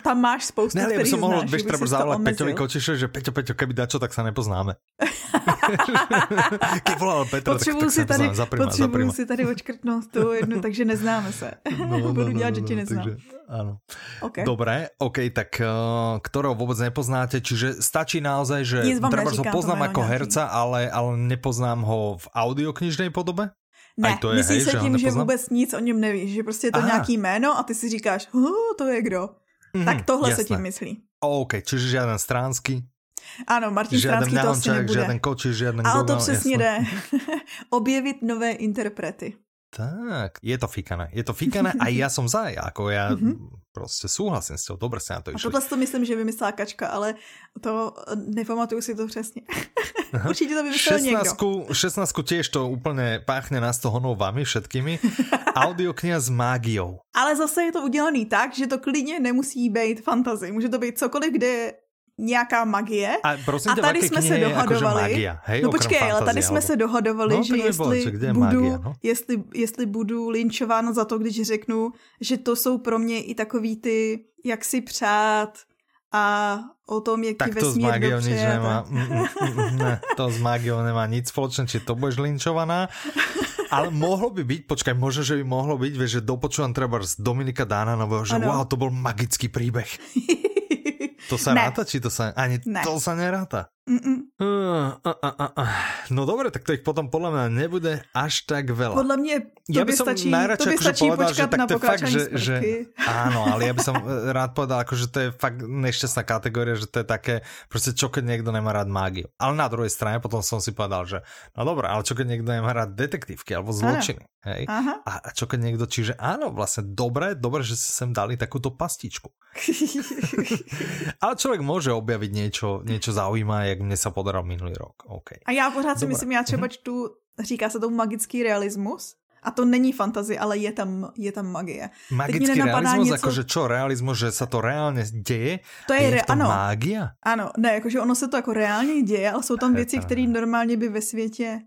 tam máš spoustu, ne, kterých znáš. Mohl, vieš, treba zavolať Peťovi Kočišovi, že Peťo, Peťo, keby dačo, tak sa nepoznáme. Keď volal Petra, tak, tak si tady, potřebuju si tady očkrtnout tu jednu, takže neznáme se. No, no, Budu no, dělat, no, že ti neznám. Takže, áno. Okay. Dobre, OK, tak uh, ktorého vôbec nepoznáte, čiže stačí naozaj, že treba ho poznám ako nějaký. herca, ale, ale nepoznám ho v audioknižnej podobe? Ne, to je, myslíš hej, se tím, že vůbec nic o něm nevíš, že prostě je to Aha. nějaký jméno a ty si říkáš, to je kdo. Mm, tak tohle jasné. se tím myslí. OK, čiže žádný stránský. Ano, Martin žádný Stránský to asi nebude. Žádný koči, žádný Ale to přesně jde. Objevit nové interprety. Tak, je to fikané. Je to fikané a ja som za, ako ja mm-hmm. prostě súhlasím s tou, dobre sa na to išli. A tohle to myslím, že vymyslela Kačka, ale to nepamatuju si to přesně. Určitě to vymyslel 16, někdo. 16 tiež to úplně páchne nás toho vami všetkými. Audiokniha s mágiou. Ale zase je to udělaný tak, že to klidně nemusí být fantasy. Může to být cokoliv, kde je nějaká magie. A, prosím a tady jsme se dohadovali. Magia, hej, no počkej, fantazie, ale tady jsme alebo... se dohadovali, no, že jestli, bylo, budu, magia, no? jestli, jestli budu linčována za to, když řeknu, že to jsou pro mě i takový ty, jak si přát a o tom, jak tak to s nič nemá. Mm, mm, mm, ne, to s magiou nemá nic spoločné, či to budeš linčovaná. Ale mohlo by byť, počkaj, možno, že by mohlo vieš, že dopočúvam treba z Dominika Dána nového, že ano. wow, to bol magický príbeh. To sa ne. ráta, či to sa... Ani ne. to sa neráta? Uh, uh, uh, uh. No dobre, tak to ich potom podľa mňa nebude až tak veľa. Podľa mňa to ja by, som stačí, to by stačí povedal, že tak to je fakt, že, že, áno, ale ja by som eh, rád povedal, ako, že to je fakt nešťastná kategória, že to je také, proste čo keď niekto nemá rád mágiu. Ale na druhej strane potom som si povedal, že no dobré, ale čo keď niekto nemá rád detektívky alebo zločiny. Hej? Aha. A čo keď niekto, čiže áno, vlastne dobré, dobré, že si sem dali takúto pastičku. ale človek môže objaviť niečo, niečo zaujímavé, jak mne sa podaral minulý rok. Okay. A já pořád si myslím, já třeba mhm. čtu, říká se tomu magický realismus, a to není fantazie, ale je tam, je tam magie. Magický realismus, něco... akože čo, realismus, že sa to reálně děje? To je, je to ano. mágia? Ano, ne, jakože ono se to jako reálně děje, ale jsou tam věci, které normálně by ve světě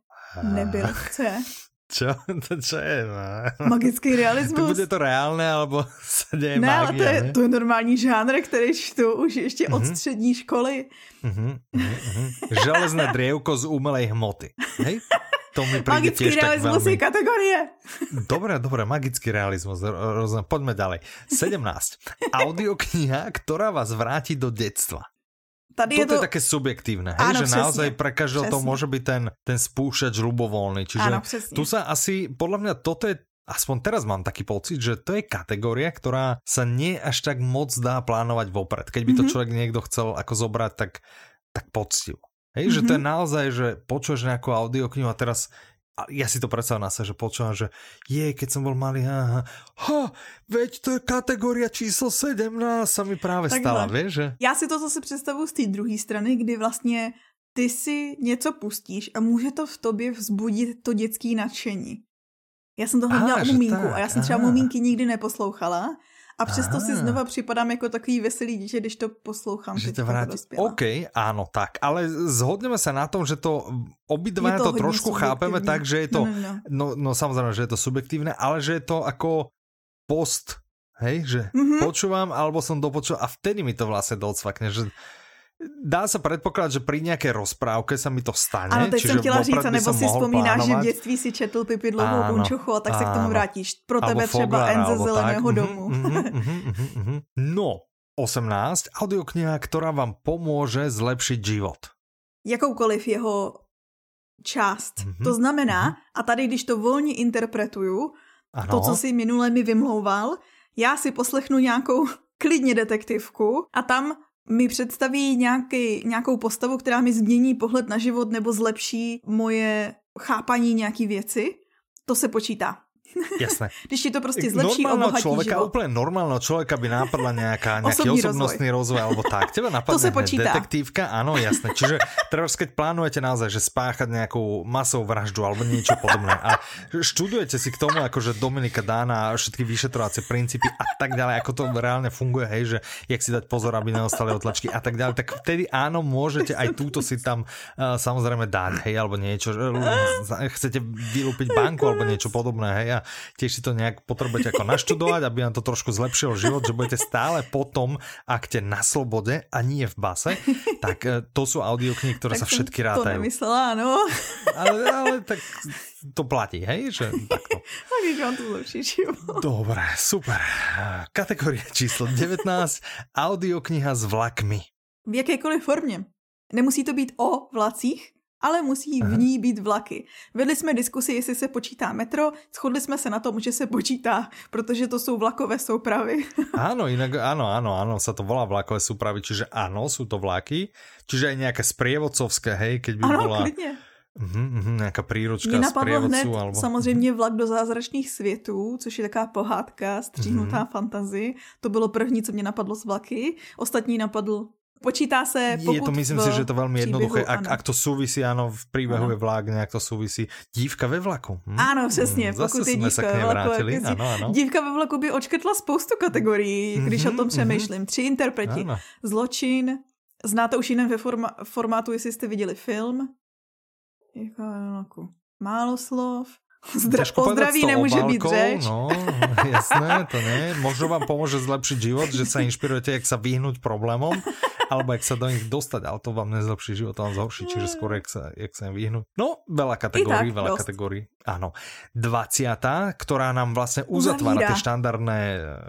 nebyly. Co je? Čo? To čo je? No? Magický realismus. To bude to reálné, alebo se děje ne, mágia, ale to je, ne? to je normální žánr, který čtu už ještě od uh-huh. střední školy. Uh-huh, uh-huh. Železné drievko z umelej hmoty. Hej? To mi magický tiež realizmus veľmi... je kategórie. Dobre, dobre, magický realizmus. Rozumiem. Poďme ďalej. 17. Audiokniha, ktorá vás vráti do detstva. Tady je to... je také subjektívne, hej? Áno, že přesně, naozaj pre každého to môže byť ten, ten spúšťač ľubovoľný. Čiže Áno, tu sa asi, podľa mňa toto je aspoň teraz mám taký pocit, že to je kategória, ktorá sa nie až tak moc dá plánovať vopred. Keď by to mm -hmm. človek niekto chcel ako zobrať, tak, tak poctivo. Hej, mm -hmm. že to je mhm. naozaj, že počuješ nejakú audioknihu a teraz a ja si to predstavím na sa, že počúvam, že je, keď som bol malý, aha, ha, veď to je kategoria číslo 17, sa mi práve Takhle. stala, vieš, že? Já si to zase představuji z té druhé strany, kdy vlastně ty si něco pustíš a může to v tobě vzbudit to dětské nadšení. Já jsem tohle měla u Mumínku a já jsem třeba Mumínky nikdy neposlouchala a přesto si znova připadám jako takový veselý dítě, když to poslouchám. Že to vrátí. OK, áno, tak, ale zhodneme sa na tom, že to obidva to, to trošku chápeme tak, že je to, no, no, no. no, no samozrejme, že je to subjektívne, ale že je to ako post, hej, že mm-hmm. počúvam, alebo som dopočul a vtedy mi to vlastne docvakne, že Dá sa predpokladať, že pri nejaké rozprávke sa mi to stane. Ano, teď jsem chtěla říct, nebo si vzpomínáš, plánovat. že v dětství si četl Pipidlovou bunčuchu a tak se k tomu vrátíš. Pro tebe třeba N ze zeleného tak. domu. Mm, mm, mm, mm, mm, no, 18. Audiokniha, ktorá vám pomôže zlepšiť život. Jakoukoliv jeho část. Mm-hmm, to znamená, mm-hmm. a tady když to volně interpretuju, ano. to, co si minule mi vymlouval, já si poslechnu nějakou klidně detektivku a tam mi představí nějaký, nějakou postavu, která mi změní pohled na život nebo zlepší moje chápaní nějaký věci, to se počítá. Jasné. Když ti to prostě zlepší, normálneho obohatí človeka, život. úplne normálneho človeka by nápadla nejaká, nejaký Osobný osobnostný rozvoj. alebo tak. Teba napadne to se počítá. detektívka, áno, jasné. Čiže teraz, keď plánujete naozaj, že spáchať nejakú masovú vraždu alebo niečo podobné a študujete si k tomu akože Dominika Dána a všetky vyšetrovacie princípy a tak ďalej, ako to reálne funguje, hej, že jak si dať pozor, aby neostali otlačky a tak ďalej, tak vtedy áno, môžete aj túto si tam uh, samozrejme dať, hej, alebo niečo, chcete vylúpiť banku alebo niečo podobné, hej, a tiež si to nejak potrebujete ako naštudovať, aby vám to trošku zlepšilo život, že budete stále potom akte na slobode a nie v base, tak e, to sú audioknihy, ktoré tak sa všetky rátajú. To nemyslela, áno. Ale, ale tak to platí, hej? Že takto. Tak vám to zlepší život. Dobre, super. Kategória číslo 19. Audiokniha s vlakmi. V jakékoliv formě. Nemusí to být o vlacích, ale musí v ní být vlaky. Vedli jsme diskusi, jestli se počítá metro, shodli jsme se na tom, že se počítá, protože to jsou vlakové soupravy. Áno, inak áno, áno, áno, sa to volá vlakové súpravy, čiže áno, sú to vlaky, čiže aj nejaké sprievodcovské, hej, keď by ano, bola... Klidně. Mm-hmm, nějaká príručka z hned alebo... samozřejmě Vlak do zázračných světů, což je taková pohádka, stříhnutá mm-hmm. fantazy. To bylo první, co mě napadlo z Vlaky. Ostatní napadl Počítá se, pokud Je to, myslím si, že je to velmi jednoduché. Ak, ak to souvisí, ano, v příběhu je vlak, nějak to souvisí. Dívka ve vlaku. Hm? Ano, přesně. Hm, pokud je dívka ve vlaku. Ano, ano. Dívka ve vlaku by očkrtla spoustu kategorií, když mm-hmm, o tom mhm, přemýšlím. Mm-hmm. Tři interpreti. Ano. Zločin, znáte už jiném ve forma, formátu, jestli jste viděli film. Jako, málo slov. Zdra- pozdraví nemůže být řeč. No, jasné, to ne. Možno vám pomůže zlepšit život, že se inšpirujete, jak se vyhnout problémom alebo jak sa do nich dostať, ale to vám nezlepší život, to vám zhorší, čiže skôr jak sa, jak sa im vyhnúť. No, veľa kategórií, veľa dosť. kategórií. Áno. 20. ktorá nám vlastne uzatvára tie štandardné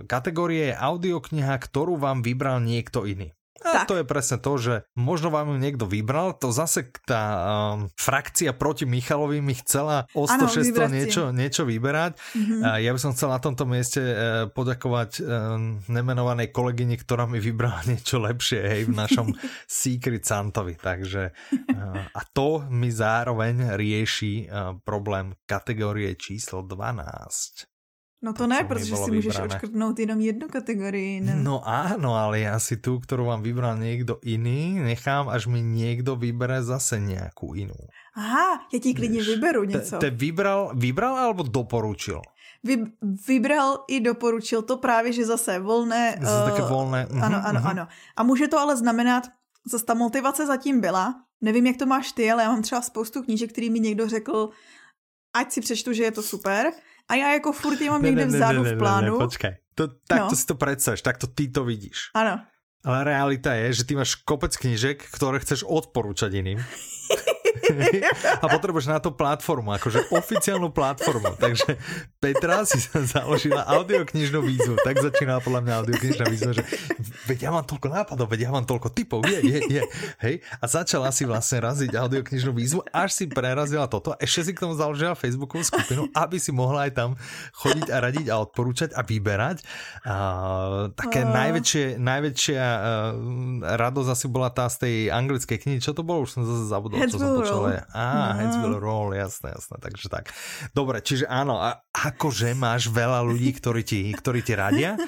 kategórie, je audiokniha, ktorú vám vybral niekto iný. A tak. to je presne to, že možno vám ju niekto vybral, to zase tá um, frakcia proti Michalovi mi chcela o 106 ano, niečo, niečo vyberať. Mm-hmm. Uh, ja by som chcel na tomto mieste uh, poďakovať uh, nemenovanej kolegyni, ktorá mi vybrala niečo lepšie hej, v našom Secret Santovi. Takže uh, a to mi zároveň rieši uh, problém kategórie číslo 12. No to ne, protože si můžeš vybrané. očkrtnout jenom jednu kategorii. Ne? No áno, ale já si tu, kterou vám vybral někdo jiný, nechám, až mi někdo vybere zase nějakou jinou. Aha, já ti klidně Víš, vyberu něco. Te, te vybral, vybral alebo doporučil? Vy, vybral i doporučil to právě, že zase volné. Zase uh, také eh, volné. Uh, ano, ano, uh-huh. ano. A může to ale znamenat, zase ta motivace zatím byla, nevím, jak to máš ty, ale já mám třeba spoustu knížek, který mi někdo řekl, ať si přečtu, že je to super. A já jako furt je mám někde ne, ne, vzadu ne, ne, v plánu. Ne, ne, počkej, to, tak no. to si to predstavíš, tak to ty to vidíš. Ano. Ale realita je, že ty máš kopec knížek, které chceš odporúčať iným. a potrebuješ na to platformu, akože oficiálnu platformu. Takže Petra si sa založila audioknižnú výzvu. Tak začíná podľa mňa audioknižná výzva, že veď ja mám toľko nápadov, veď ja mám toľko typov, je, je, je. Hej? A začala si vlastne raziť audioknižnú výzvu, až si prerazila toto. A ešte si k tomu založila Facebookovú skupinu, aby si mohla aj tam chodiť a radiť a odporúčať a vyberať. A, také uh. najväčšie, najväčšia uh, radosť asi bola tá z tej anglickej knihy. Čo to bolo? Už som zase zabudol, čo som počul celé. Á, no. Headsville Roll, jasné, jasné, takže tak. Dobre, čiže áno, a akože máš veľa ľudí, ktorí ti, ktorí ti radia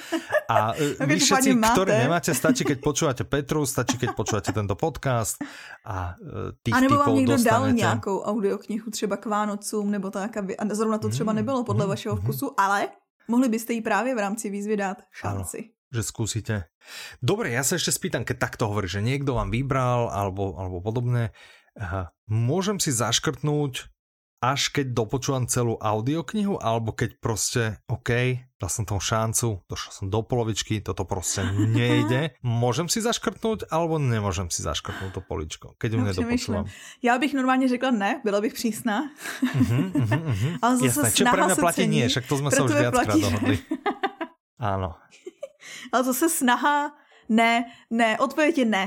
a e, vy všetci, ktorí nemáte, stačí, keď počúvate Petru, stačí, keď počúvate tento podcast a e, tých A nebo vám někdo dostanete. dal nějakou audioknihu třeba k Vánocům, nebo tak, aby, a zrovna to třeba mm, nebylo podle mm, vašeho mm. vkusu, ale mohli byste jí právě v rámci výzvy dát šanci. Ano že skúsite. Dobre, ja sa ešte spýtam, keď takto hovorí, že niekto vám vybral alebo, alebo podobné, Aha. Môžem si zaškrtnúť až keď dopočúvam celú audioknihu, alebo keď proste, OK, dal som tomu šancu, došel som do polovičky, toto proste nejde. Môžem si zaškrtnout, alebo nemôžem si zaškrtnout to poličko, keď ju no, nedopočúvam? Já bych normálně řekla ne, byla bych přísná. Uh-huh, uh-huh, uh-huh. Ale zase Jasné, čo pre mňa platí nie, však to sme sa už viackrát dohodli. Áno. Ale zase snaha, ne, ne, odpověď je ne.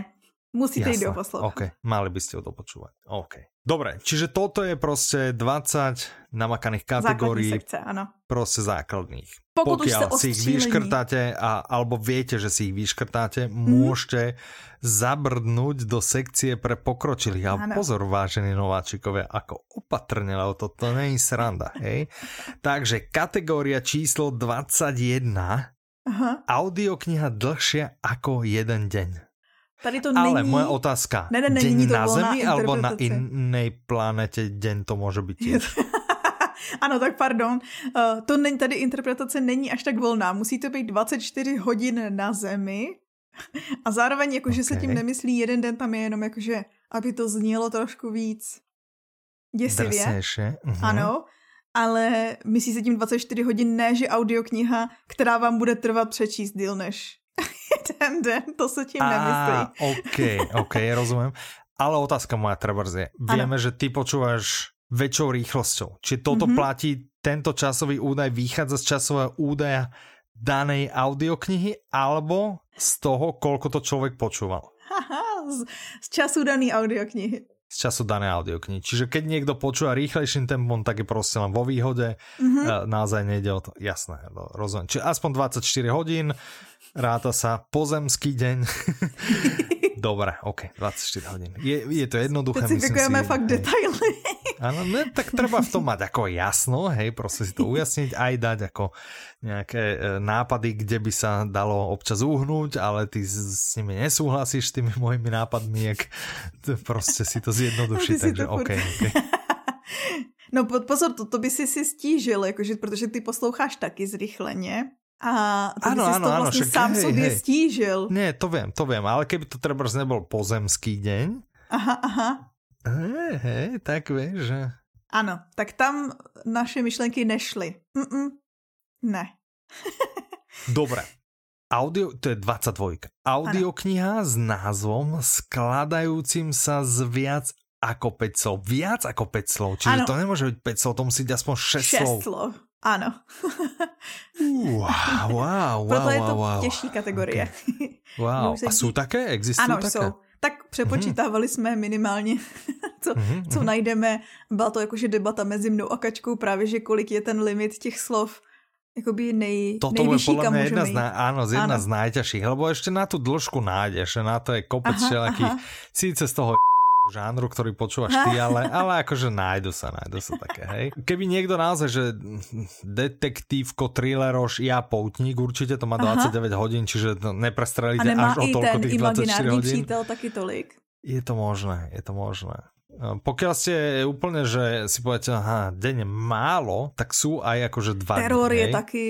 Musíte ísť do poslov. OK, mali by ste ho dopočúvať. OK. Dobre, čiže toto je proste 20 namakaných kategórií. sekce, áno. Proste základných. Pokud Pokiaľ si ich vyškrtáte, a, alebo viete, že si ich vyškrtáte, mm. môžete zabrdnúť do sekcie pre pokročilých. A pozor, vážení nováčikovia, ako opatrne, lebo toto není sranda, hej? Takže kategória číslo 21. Aha. Audiokniha dlhšia ako jeden deň. Tady to není... Ale moje otázka. Ne, ne, ne, není to na Zemi alebo na jiné planetě den to může být ano, tak pardon. Uh, to není, tady interpretace není až tak volná. Musí to být 24 hodin na Zemi. A zároveň, jakože okay. se tím nemyslí jeden den, tam je jenom jakože, aby to znělo trošku víc děsivě. Uh-huh. Ano, ale myslí se tím 24 hodin, ne, že audiokniha, která vám bude trvat přečíst díl než ten den, to se tím nemyslí. OK, OK, rozumím. Ale otázka moja treba je, vieme, ano. že ty počúvaš väčšou rýchlosťou. Či toto mm -hmm. platí, tento časový údaj vychádza z časového údaja danej audioknihy alebo z toho, koľko to človek počúval? z, z času danej audioknihy z času dané audioknihy. Čiže keď niekto počúva rýchlejším tempom, tak je proste len vo výhode. Mm-hmm. Naozaj nejde o to. Jasné, rozumiem. Čiže aspoň 24 hodín, ráta sa pozemský deň. Dobre, OK, 24 hodín. Je, je to jednoduché. Specifikujeme si, fakt hej. detaily. Áno, ne, tak treba v tom mať ako jasno, hej, proste si to ujasniť, aj dať ako nejaké e, nápady, kde by sa dalo občas uhnúť, ale ty s, s nimi nesúhlasíš s tými mojimi nápadmi, jak proste si to zjednoduší, takže OK, OK. No pozor, to, to by si si stížil, jakože, protože ty posloucháš taky zrychleně. A to ano, by si ano, to ano, sám hej, sobě hej. stížil. Nie, to viem, to viem, ale keby to treba nebol pozemský deň. Aha, aha. Hej, hej, tak vieš, že... Ano, tak tam naše myšlenky nešly. Mm-mm. Ne. Dobre. Audio, to je 22. Audiokniha s názvom skladajúcim sa z viac ako 5 slov. Viac ako 5 slov. Čiže ano. to nemôže byť 5 slov, to musí byť aspoň 6, 6 slov. slov. Ano. wow, wow, Proto wow, je to wow. těžší kategorie. Okay. Wow, a jsou také? Existují ano, také? jsou. Tak přepočítávali mm-hmm. jsme minimálně, co, mm-hmm. co najdeme. Byla to jakože debata mezi mnou a Kačkou právě, že kolik je ten limit těch slov jakoby nej, Toto je podľa mňa jedna z, na, áno, z jedna áno. z najťažších, lebo ešte na tú dĺžku nájdeš, na to je kopec všelakých, síce z toho žánru, ktorý počúvaš ty, ale, ale akože nájdu sa, nájdu sa také, hej. Keby niekto naozaj, že detektívko, thrilleroš, ja poutník, určite to má 29 Aha. hodín, čiže to neprestrelíte až o toľko tých 24 hodín. přítel taky tolik. Je to možné, je to možné. Pokiaľ ste úplne, že si poviete, aha, deň málo, tak sú aj akože dva Teror dny, je taky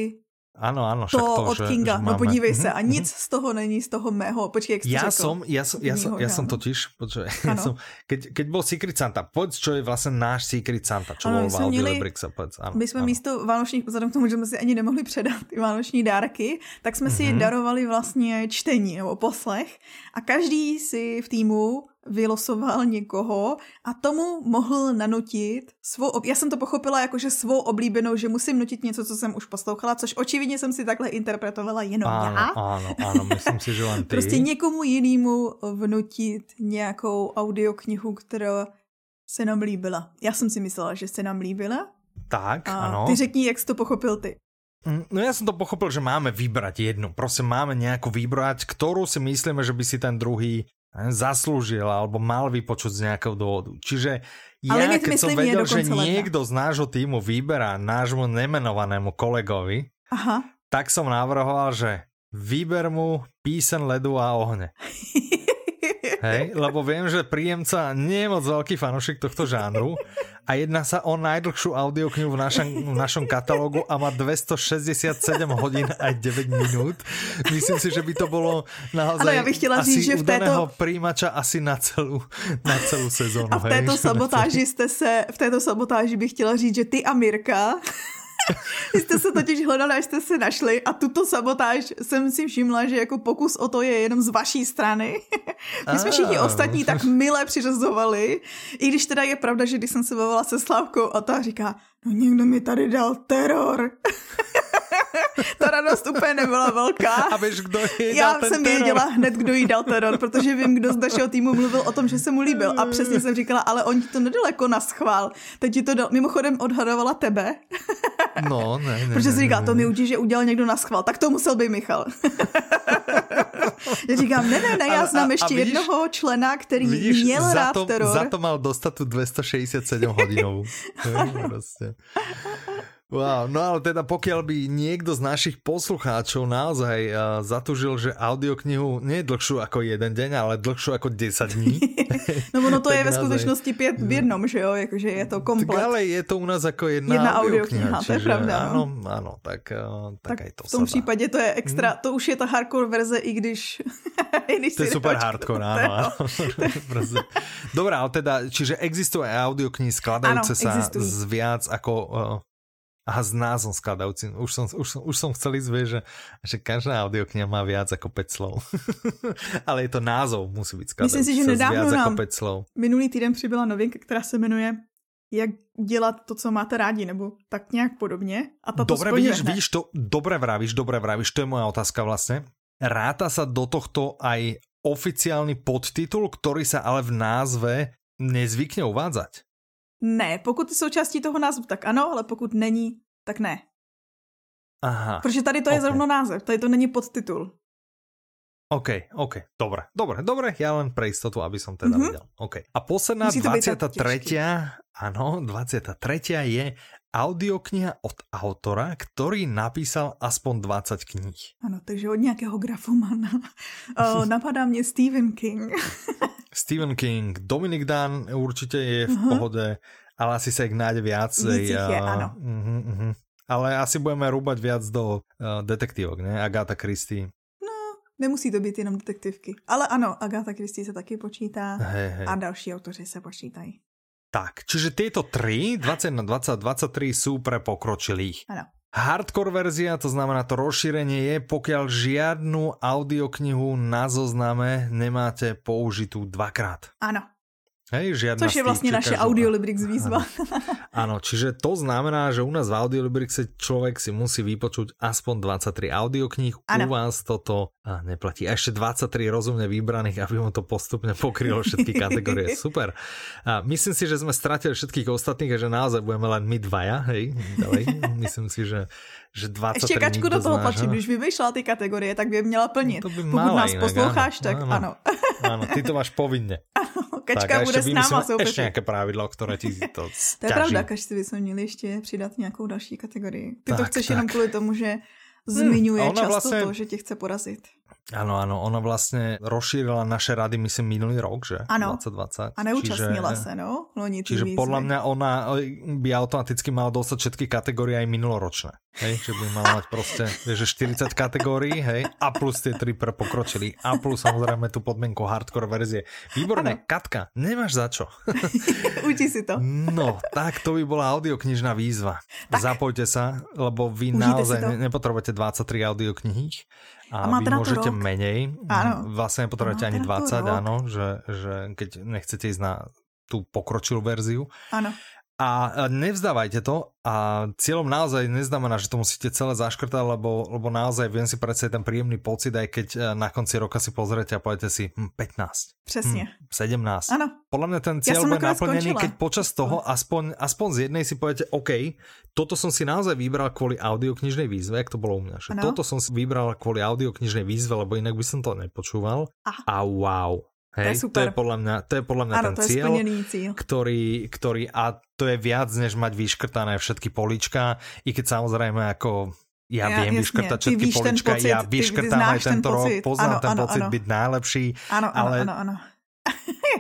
Ano, ano, to, to od že, Kinga, že no podívej se, a nic z toho není z toho mého, počkej, jak jsi ja řekl. som, ja som, ja som, ja som totiž, počkej, ja som, keď, keď bol Secret Santa, povedz, čo je vlastně náš Secret Santa, čo ano, bol v Audiolibrixe, povedz, ano, My jsme ano. místo vánočních, vzhledem k tomu, že jsme si ani nemohli předat ty vánoční dárky, tak jsme si mm-hmm. darovali vlastně čtení nebo poslech a každý si v týmu vylosoval někoho a tomu mohl nanutit svou, ob... já jsem to pochopila jako, že svou oblíbenou, že musím nutit něco, co jsem už poslouchala, což očividně jsem si takhle interpretovala jenom ano, já. Ano, ano, myslím si, že len ty. Prostě někomu jinému vnutit nějakou audioknihu, která se nám líbila. Já jsem si myslela, že se nám líbila. Tak, a ano. Ty řekni, jak jsi to pochopil ty. Mm, no ja som to pochopil, že máme vybrať jednu. Prosím, máme nejakú vybrať, ktorú si myslíme, že by si ten druhý zaslúžil alebo mal vypočuť z nejakého dôvodu. Čiže ja, Ale keď som vedel, že niekto z nášho týmu vyberá nášmu nemenovanému kolegovi, Aha. tak som navrhoval, že vyber mu písen ledu a ohne. Hej, lebo viem, že príjemca nie je moc veľký fanúšik tohto žánru a jedná sa o najdlhšiu audioknihu v našom, v našom katalógu a má 267 hodín a 9 minút. Myslím si, že by to bolo naozaj ano, já bych chtěla asi říct, že v této... príjimača asi na celú, na celú sezónu. A v této hej, sabotáži jste se, v této sabotáži bych chtěla říct, že ty a Mirka vy jste se totiž hledali, až jste se našli a tuto sabotáž jsem si všimla, že jako pokus o to je jenom z vaší strany. My jsme všichni ostatní tak milé přiřazovali, i když teda je pravda, že když jsem se bavila se Slavkou a ta říká, no někdo mi tady dal teror. ta radost úplně nebyla velká. A víš, kdo jí Já dal jsem teror. věděla hned, kdo jí dal teror, protože vím, kdo z našeho týmu mluvil o tom, že se mu líbil. A přesně jsem říkala, ale on ti to nedal jako na schvál. Teď ti to dal, mimochodem odhadovala tebe. No, ne, ne. Protože ne, si říká, ne, to mi učí, že udělal někdo na schvál. Tak to musel být Michal. já říkám, ne, ne, ne, já znám a, ještě a vidíš, jednoho člena, který vidíš, měl za rád to, teror. Za to mal dostat tu 267 hodinovú. prostě. Wow, no ale teda pokiaľ by niekto z našich poslucháčov naozaj uh, zatužil, že audioknihu nie je dlhšiu ako jeden deň, ale dlhšiu ako 10 dní. no ono to je ve skutečnosti pět v jednom, že jo, jakože je to komplet. Tak ale je to u nás jako jedna, jedna audiokniha, audiokniha to je pravda. Ano, ano, tak, uh, tak, tak aj to v tom případě to je extra, hmm. to už je ta hardcore verze, i když... i když to je super hardcore, áno. áno. Dobrá, ale teda, čiže existuje audioknihy skladajúce sa z viac ako uh, a s názvom skladajúcim. Už som, už, som, už som chcel ísť, že, že každá audiokniha má viac ako 5 slov. Ale je to názov, musí byť skladajúci. Myslím si, že nedávno viac nám ako 5 slov. minulý týden přibyla novinka, která se jmenuje jak dělat to, co máte rádi, nebo tak nějak podobně. A tato dobre, vidíš, vidíš to, dobre vravíš, dobre vravíš, to je moja otázka vlastne. Ráta sa do tohto aj oficiálny podtitul, ktorý sa ale v názve nezvykne uvádzať. Ne, pokud je součástí toho názvu, tak ano, ale pokud není, tak ne. Aha. Protože tady to je okay. zrovna název, tady to není podtitul. OK, OK, dobre, dobre, dobre, ja len pre istotu, aby som teda mm-hmm. vedel. OK. A posledná 23. Áno, 23. je audiokniha od autora, ktorý napísal aspoň 20 kníh. Ano, takže od nějakého grafomana. o, napadá mě Stephen King. Stephen King, Dominic Dunn určite je v uh-huh. pohode, ale asi sa ich nájde viacej. Víc je, áno. Uh-huh, uh-huh. Ale asi budeme rúbať viac do uh, detektívok, ne? Agatha Christie. Nemusí to být jenom detektivky. Ale ano, Agatha Christie se taky počítá hey, hey. a další autoři se počítají. Tak, čiže tieto 3, 20 na 20, 23 sú pre pokročilých. Ano. Hardcore verzia, to znamená to rozšírenie je, pokiaľ žiadnu audioknihu na zozname nemáte použitú dvakrát. Ano. Hej, žiadna Což je vlastně naše každou... Audiolibrix výzva. Áno, čiže to znamená, že u nás v Audiolibrixe človek si musí vypočuť aspoň 23 audiokníh. Ano. U vás toto a neplatí. A ešte 23 rozumne vybraných, aby mu to postupne pokrylo všetky kategórie. Super. A myslím si, že sme stratili všetkých ostatných a že naozaj budeme len my dvaja. Hej, ďalej. Myslím si, že, že 23 Ještě kačku do toho tlačí, když by vyšla ty kategorie, tak by měla plnit. No to by Pokud nás inak, posloucháš, áno, tak áno. ano. Áno, ty to máš povinne. Kačka tak, bude s náma soupeřit. Ještě nějaké pravidlo, které ti to To je pravda, Kač si bychom měli ještě přidat nějakou další kategorii. Ty tak, to chceš tak. jenom kvůli tomu, že zmiňuje hmm, často vlastně... to, že tě chce porazit. Áno, áno, ona vlastne rozšírila naše rady, myslím, minulý rok, že? Ano. 2020. A neúčastnila čiže, sa, no? Loni čiže výzvy. podľa mňa ona by automaticky mala dostať všetky kategórie aj minuloročné. Hej, že by mala mať proste, vieš, 40 kategórií, hej, a plus tie tri pre pokročili, a plus samozrejme tú podmienku hardcore verzie. Výborné, ano. Katka, nemáš za čo. Uči si to. no, tak to by bola audioknižná výzva. Tak. Zapojte sa, lebo vy Užite naozaj nepotrebujete 23 audioknihy a, a vy môžete rok. menej. Áno. Vlastne nepotrebujete ani 20, áno, že, že keď nechcete ísť na tú pokročilú verziu. Áno. A nevzdávajte to a cieľom naozaj neznamená, že to musíte celé zaškrtať, lebo, lebo naozaj viem si predstaviť ten príjemný pocit, aj keď e, na konci roka si pozrete a poviete si hm, 15. Přesně. Hm, 17. Ano. Podľa mňa ten cieľ bude naplnený, skončila. keď počas toho aspoň, aspoň z jednej si poviete, OK, toto som si naozaj vybral kvôli audioknižnej výzve, jak to bolo u mňa. Že toto som si vybral kvôli audioknižnej výzve, lebo inak by som to nepočúval. Aha. A wow, Hej, to je, super. to je podľa mňa, to je podľa mňa ano, ten cieľ, cieľ, ktorý, ktorý, a to je viac, než mať vyškrtané všetky polička, i keď samozrejme ako ja, ja viem jasne, vyškrtať všetky polička, pocit, ja vyškrtám aj tento rok, poznám ano, ten ano, pocit ano. byť najlepší. Ano, ale... ano, ano, ano.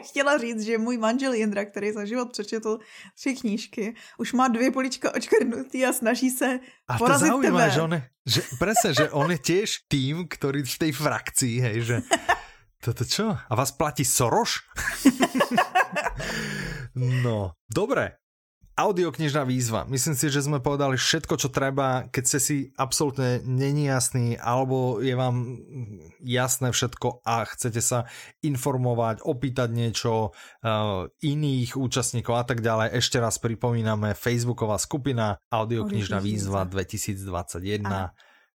chtěla říct, že můj manžel Jindra, který za život přečetl tři knížky, už má dvě polička očkrnutý a snaží se a porazit to zaujímavé, tebe. že on je, že, presne, že on je tiež tým, ktorý v tej frakcii, hej, že Toto čo? A vás platí Soroš? no, dobre. Audioknižná výzva. Myslím si, že sme povedali všetko, čo treba, keď ste si absolútne není jasný, alebo je vám jasné všetko a chcete sa informovať, opýtať niečo uh, iných účastníkov a tak ďalej. Ešte raz pripomíname Facebooková skupina Audioknižná výzva 2021. Aha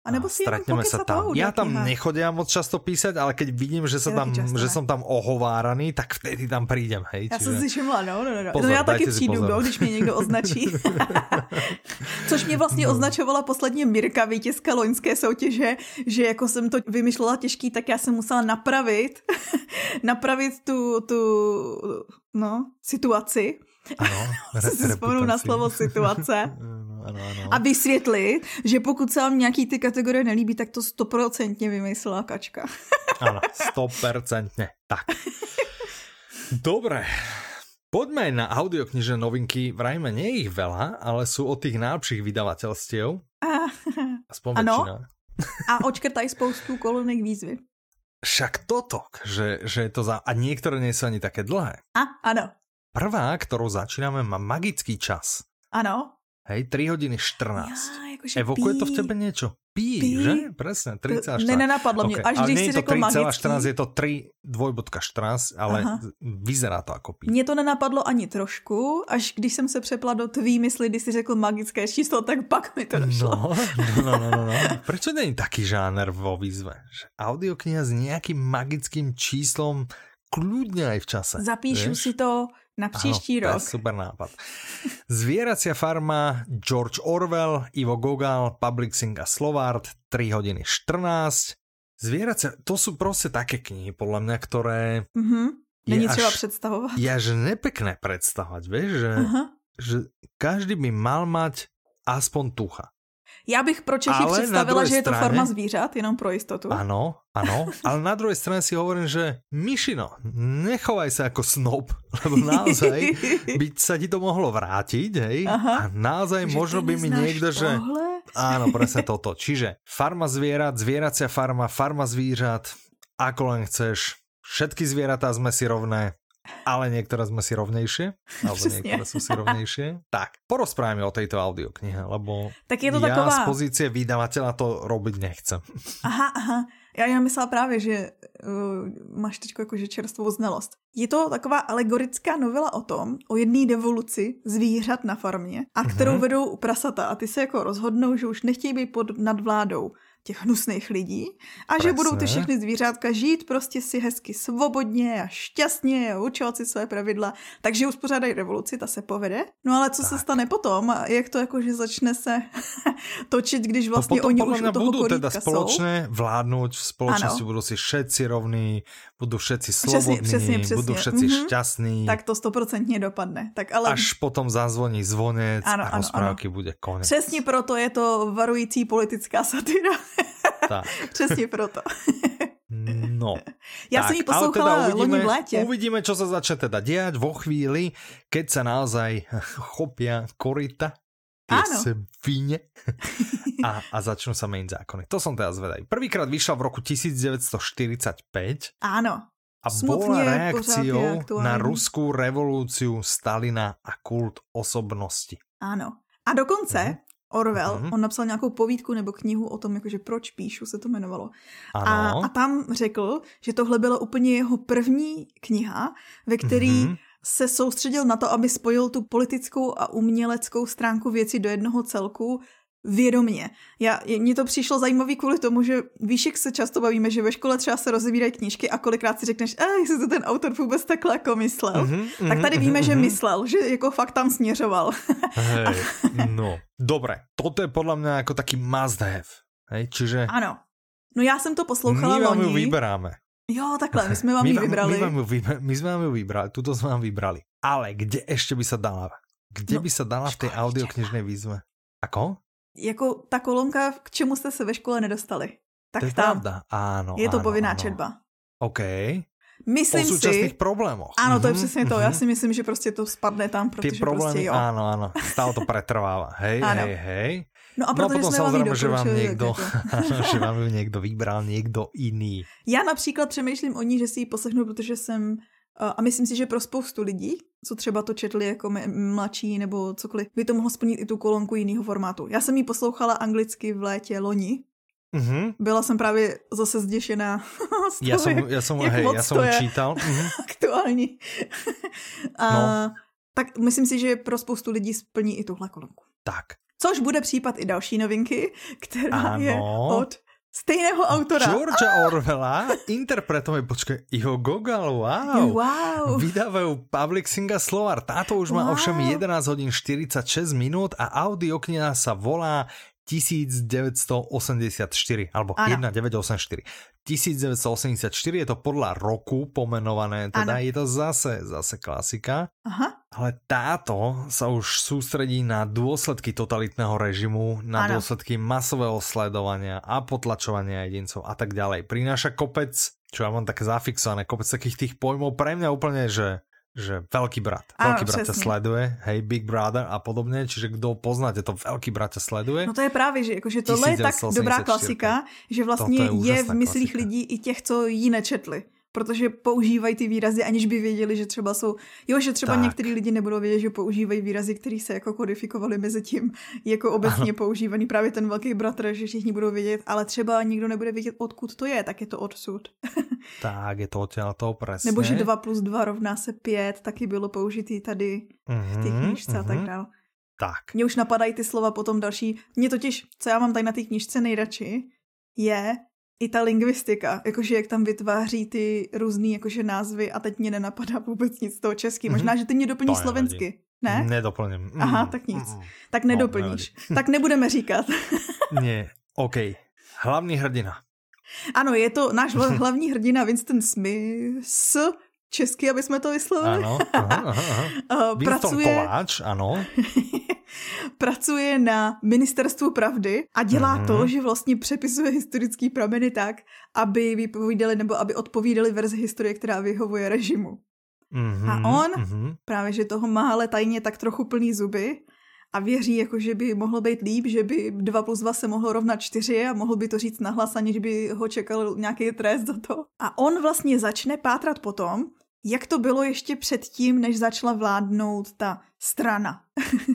a nebo si stretneme sa tam. Ja tam nechodia moc často písať, ale keď vidím, že, sa tam, že som tam ohováraný, tak vtedy tam prídem. Hej, já jsem si všimla, no, no, no. Pozor, no já taky přijdu, no, když mě někdo označí. Což mě vlastně no. označovala posledně Mirka, vítězka loňské soutěže, že jako jsem to vymýšlela těžký, tak já jsem musela napravit, napravit tu, tu no, situaci. Ano, vzpomenu na slovo situace. ano, ano. A vysvětlit, že pokud se vám nějaký ty kategorie nelíbí, tak to stoprocentně vymyslela kačka. ano, stoprocentně. Tak. Dobre. Poďme na audioknižné novinky. Vrajme, nie je ich veľa, ale sú od tých najlepších vydavateľstiev. Aspoň ano. väčšina. A očkrtaj spoustu kolonek výzvy. Však toto, že, že je to za... A niektoré nie sú ani také dlhé. A, ano. Prvá, ktorou začíname, má magický čas. Ano. Hej, 3 hodiny 14. Ja, akože Evokuje pí. to v tebe niečo? Pí, pí. že? Presne, 3,14. Ne, nenapadlo okay. mě, až když si řekl magický. 3,14, je to 3 dvojbodka 14, ale Aha. vyzerá to jako pí. Mně to nenapadlo ani trošku, až když jsem se přepla do tvý mysli, když si řekl magické číslo, tak pak mi to došlo. No, no, no, no, no. no. Prečo není taký žáner vo výzve? Že audiokniha s nejakým magickým číslom kľudne aj v čase. Zapíšu vieš? si to na příští ano, rok. To je super nápad. Zvieracia farma, George Orwell, Ivo Gogal, Publixing a Slovart, 3 hodiny 14. Zvieracia, to sú proste také knihy, podľa mňa, ktoré... Mm-hmm. Není třeba představovat. Je až nepekné představovat, víš, že, uh-huh. že každý by mal mať aspoň tucha. Já bych pro Čechy ale představila, že je to farma zvířat, jenom pro jistotu. Ano, ano, ale na druhé straně si hovorím, že Mišino, nechovaj se jako snob, lebo naozaj by sa ti to mohlo vrátiť, hej? Aha. A naozaj že možno by mi niekto, tohle? že... Áno, presne toto. Čiže farma zvierat, zvieracia farma, farma zvířat, ako len chceš, všetky zvieratá sme si rovné, ale niektoré sme si rovnejšie, alebo Přesně. niektoré sú si rovnejšie. Tak, porozprávame o tejto audioknihe, lebo tak je to ja taková... z pozície vydavateľa to robiť nechcem. Aha, aha. Já, já myslela právě, že uh, máš teď jakože čerstvou znalost. Je to taková alegorická novela o tom, o jedné devoluci zvířat na farmě, a kterou mm-hmm. vedou prasata. A ty se jako rozhodnou, že už nechtějí být pod nadvládou těch hnusných lidí a Presne. že budou ty všechny zvířátka žít prostě si hezky svobodně a šťastně a učovat si své pravidla. Takže uspořádají revoluci, ta se povede. No ale co tak. se stane potom? Jak to jako, že začne se točit, když no vlastně no oni už u toho budou teda společně vládnout, v společnosti budou si všetci rovní, budou všetci slobodní, přesně, přesně, přesně. budou všetci mm-hmm. šťastní. Tak to stoprocentně dopadne. Tak ale... Až potom zazvoní zvonec ano, a rozprávky bude konec. Přesně proto je to varující politická satyra. Tak. Přesně proto. No. Já tak, jsem ji poslouchala teda uvidíme, v létě. Uvidíme, čo sa začne teda diať vo chvíli, keď sa naozaj chopia korita tie svine a, a začnú sa meniť zákony. To som teda zvedavý. Prvýkrát vyšla v roku 1945. Áno. A bola reakciou na ruskú revolúciu Stalina a kult osobnosti. Áno. A dokonce mm. Orwell, mm-hmm. on napsal nějakou povídku nebo knihu o tom, jakože proč píšu, se to jmenovalo. A, a tam řekl, že tohle byla úplně jeho první kniha, ve který mm-hmm. se soustředil na to, aby spojil tu politickou a uměleckou stránku věci do jednoho celku vědomně. Já, mně to přišlo zajímavý kvůli tomu, že víš, jak se často bavíme, že ve škole třeba se rozebírají knížky a kolikrát si řekneš, a jestli to ten autor vůbec takhle jako myslel. Mm-hmm, tak tady víme, mm-hmm. že mhm. myslel, že jako fakt tam směřoval. Hej, no, dobré. Toto je podle mě jako taky must have. Hej, čiže... Ano. No já jsem to poslouchala My vám ju vyberáme. Jo, takhle, my jsme vám ji vybrali. My, vám ju vybrali, my jsme vám ju vybrali, tuto jsme vám vybrali. Ale kde ještě by se dala? Kde no, by se dala v té audioknižné výzve? Ako? Jako ta kolonka, k čemu jste se ve škole nedostali. Tak to je tam. pravda, ano. Je to ano, povinná ano. četba. OK. Myslím o současných si, problémoch. Ano, to je mhm, přesně to. Já mhm. si myslím, že prostě to spadne tam, protože Ty problémy, prostě jo. Ano, ano. Stále to pretrvává. Hej, ano. hej, hej. No a protože no a potom samozřejmě, že vám někdo, že vám někdo vybral někdo jiný. Já například přemýšlím o ní, že si ji poslechnu, protože jsem a myslím si, že pro spoustu lidí, co třeba to četli jako mladší nebo cokoliv, by to mohlo splnit i tu kolonku jiného formátu. Já jsem ji poslouchala anglicky v létě loni. Mm-hmm. Byla jsem právě zase zděšená z toho, já jsem, jak, já jsem, jak hej, já jsem čítal. Mm-hmm. Aktuální. a, no. Tak myslím si, že pro spoustu lidí splní i tuhle kolonku. Tak. Což bude případ i další novinky, která ano. je od Stejného autora. Georgia ah! Orwella interpretuje, počkej, jeho Gogol, wow. wow. Vydávajú Public Singa Slovar. Táto už má wow. ovšem 11 hodín 46 minút a audiokniha sa volá 1984, alebo ano. 1984. 1984 je to podľa roku pomenované, teda ano. je to zase, zase klasika. Aha. Ale táto sa už sústredí na dôsledky totalitného režimu, na ano. dôsledky masového sledovania a potlačovania jedincov a tak ďalej. Prináša kopec, čo ja mám také zafixované, kopec takých tých pojmov pre mňa úplne, že že veľký brat. Áno, veľký brat ťa sleduje, hej, Big Brother a podobne, čiže kdo poznáte to, veľký brat ťa sleduje. No to je právě, že jakože tohle je tak dobrá klasika, že vlastně je, je v myslích klasika. lidí i těch, co ji nečetli protože používají ty výrazy, aniž by věděli, že třeba jsou, jo, že třeba tak. některý lidi nebudou vědět, že používají výrazy, které se jako kodifikovaly mezi tím, jako obecně ano. používaný právě ten velký bratr, že všichni budou vědět, ale třeba nikdo nebude vědět, odkud to je, tak je to odsud. tak, je to odtěla to přesně. Nebo že 2 plus 2 rovná se 5, taky bylo použitý tady mm-hmm, v té mhm, knižce mm-hmm. a tak mhm. dále. Tak. Mně už napadají ty slova potom další. Mně totiž, co já mám tady na té knižce nejradši, je i ta lingvistika, jakože jak tam vytváří ty různý jakože názvy a teď mě nenapadá vůbec nic z toho česky. Mm-hmm. Možná, že ty mě doplníš to slovensky. Ne? Nedoplním. Mm. Aha, tak nic. Mm. Tak nedoplníš. No, tak nebudeme říkat. ne, OK. Hlavní hrdina. Ano, je to náš hlavní hrdina Winston Smith, česky, aby jsme to vyslovili. Ano, aha, aha, aha. pracuje, Kováč, ano. pracuje na ministerstvu pravdy a dělá mm-hmm. to, že vlastně přepisuje historický prameny tak, aby vypovídali nebo aby odpovídali verzi historie, která vyhovuje režimu. Mm-hmm, a on mm-hmm. právě, že toho má ale tajně tak trochu plný zuby a věří, jako, že by mohlo být líp, že by 2 plus 2 se mohlo rovnat 4 a mohl by to říct nahlas, aniž by ho čekal nějaký trest za to. A on vlastně začne pátrat potom, jak to bylo ještě předtím, než začala vládnout ta strana.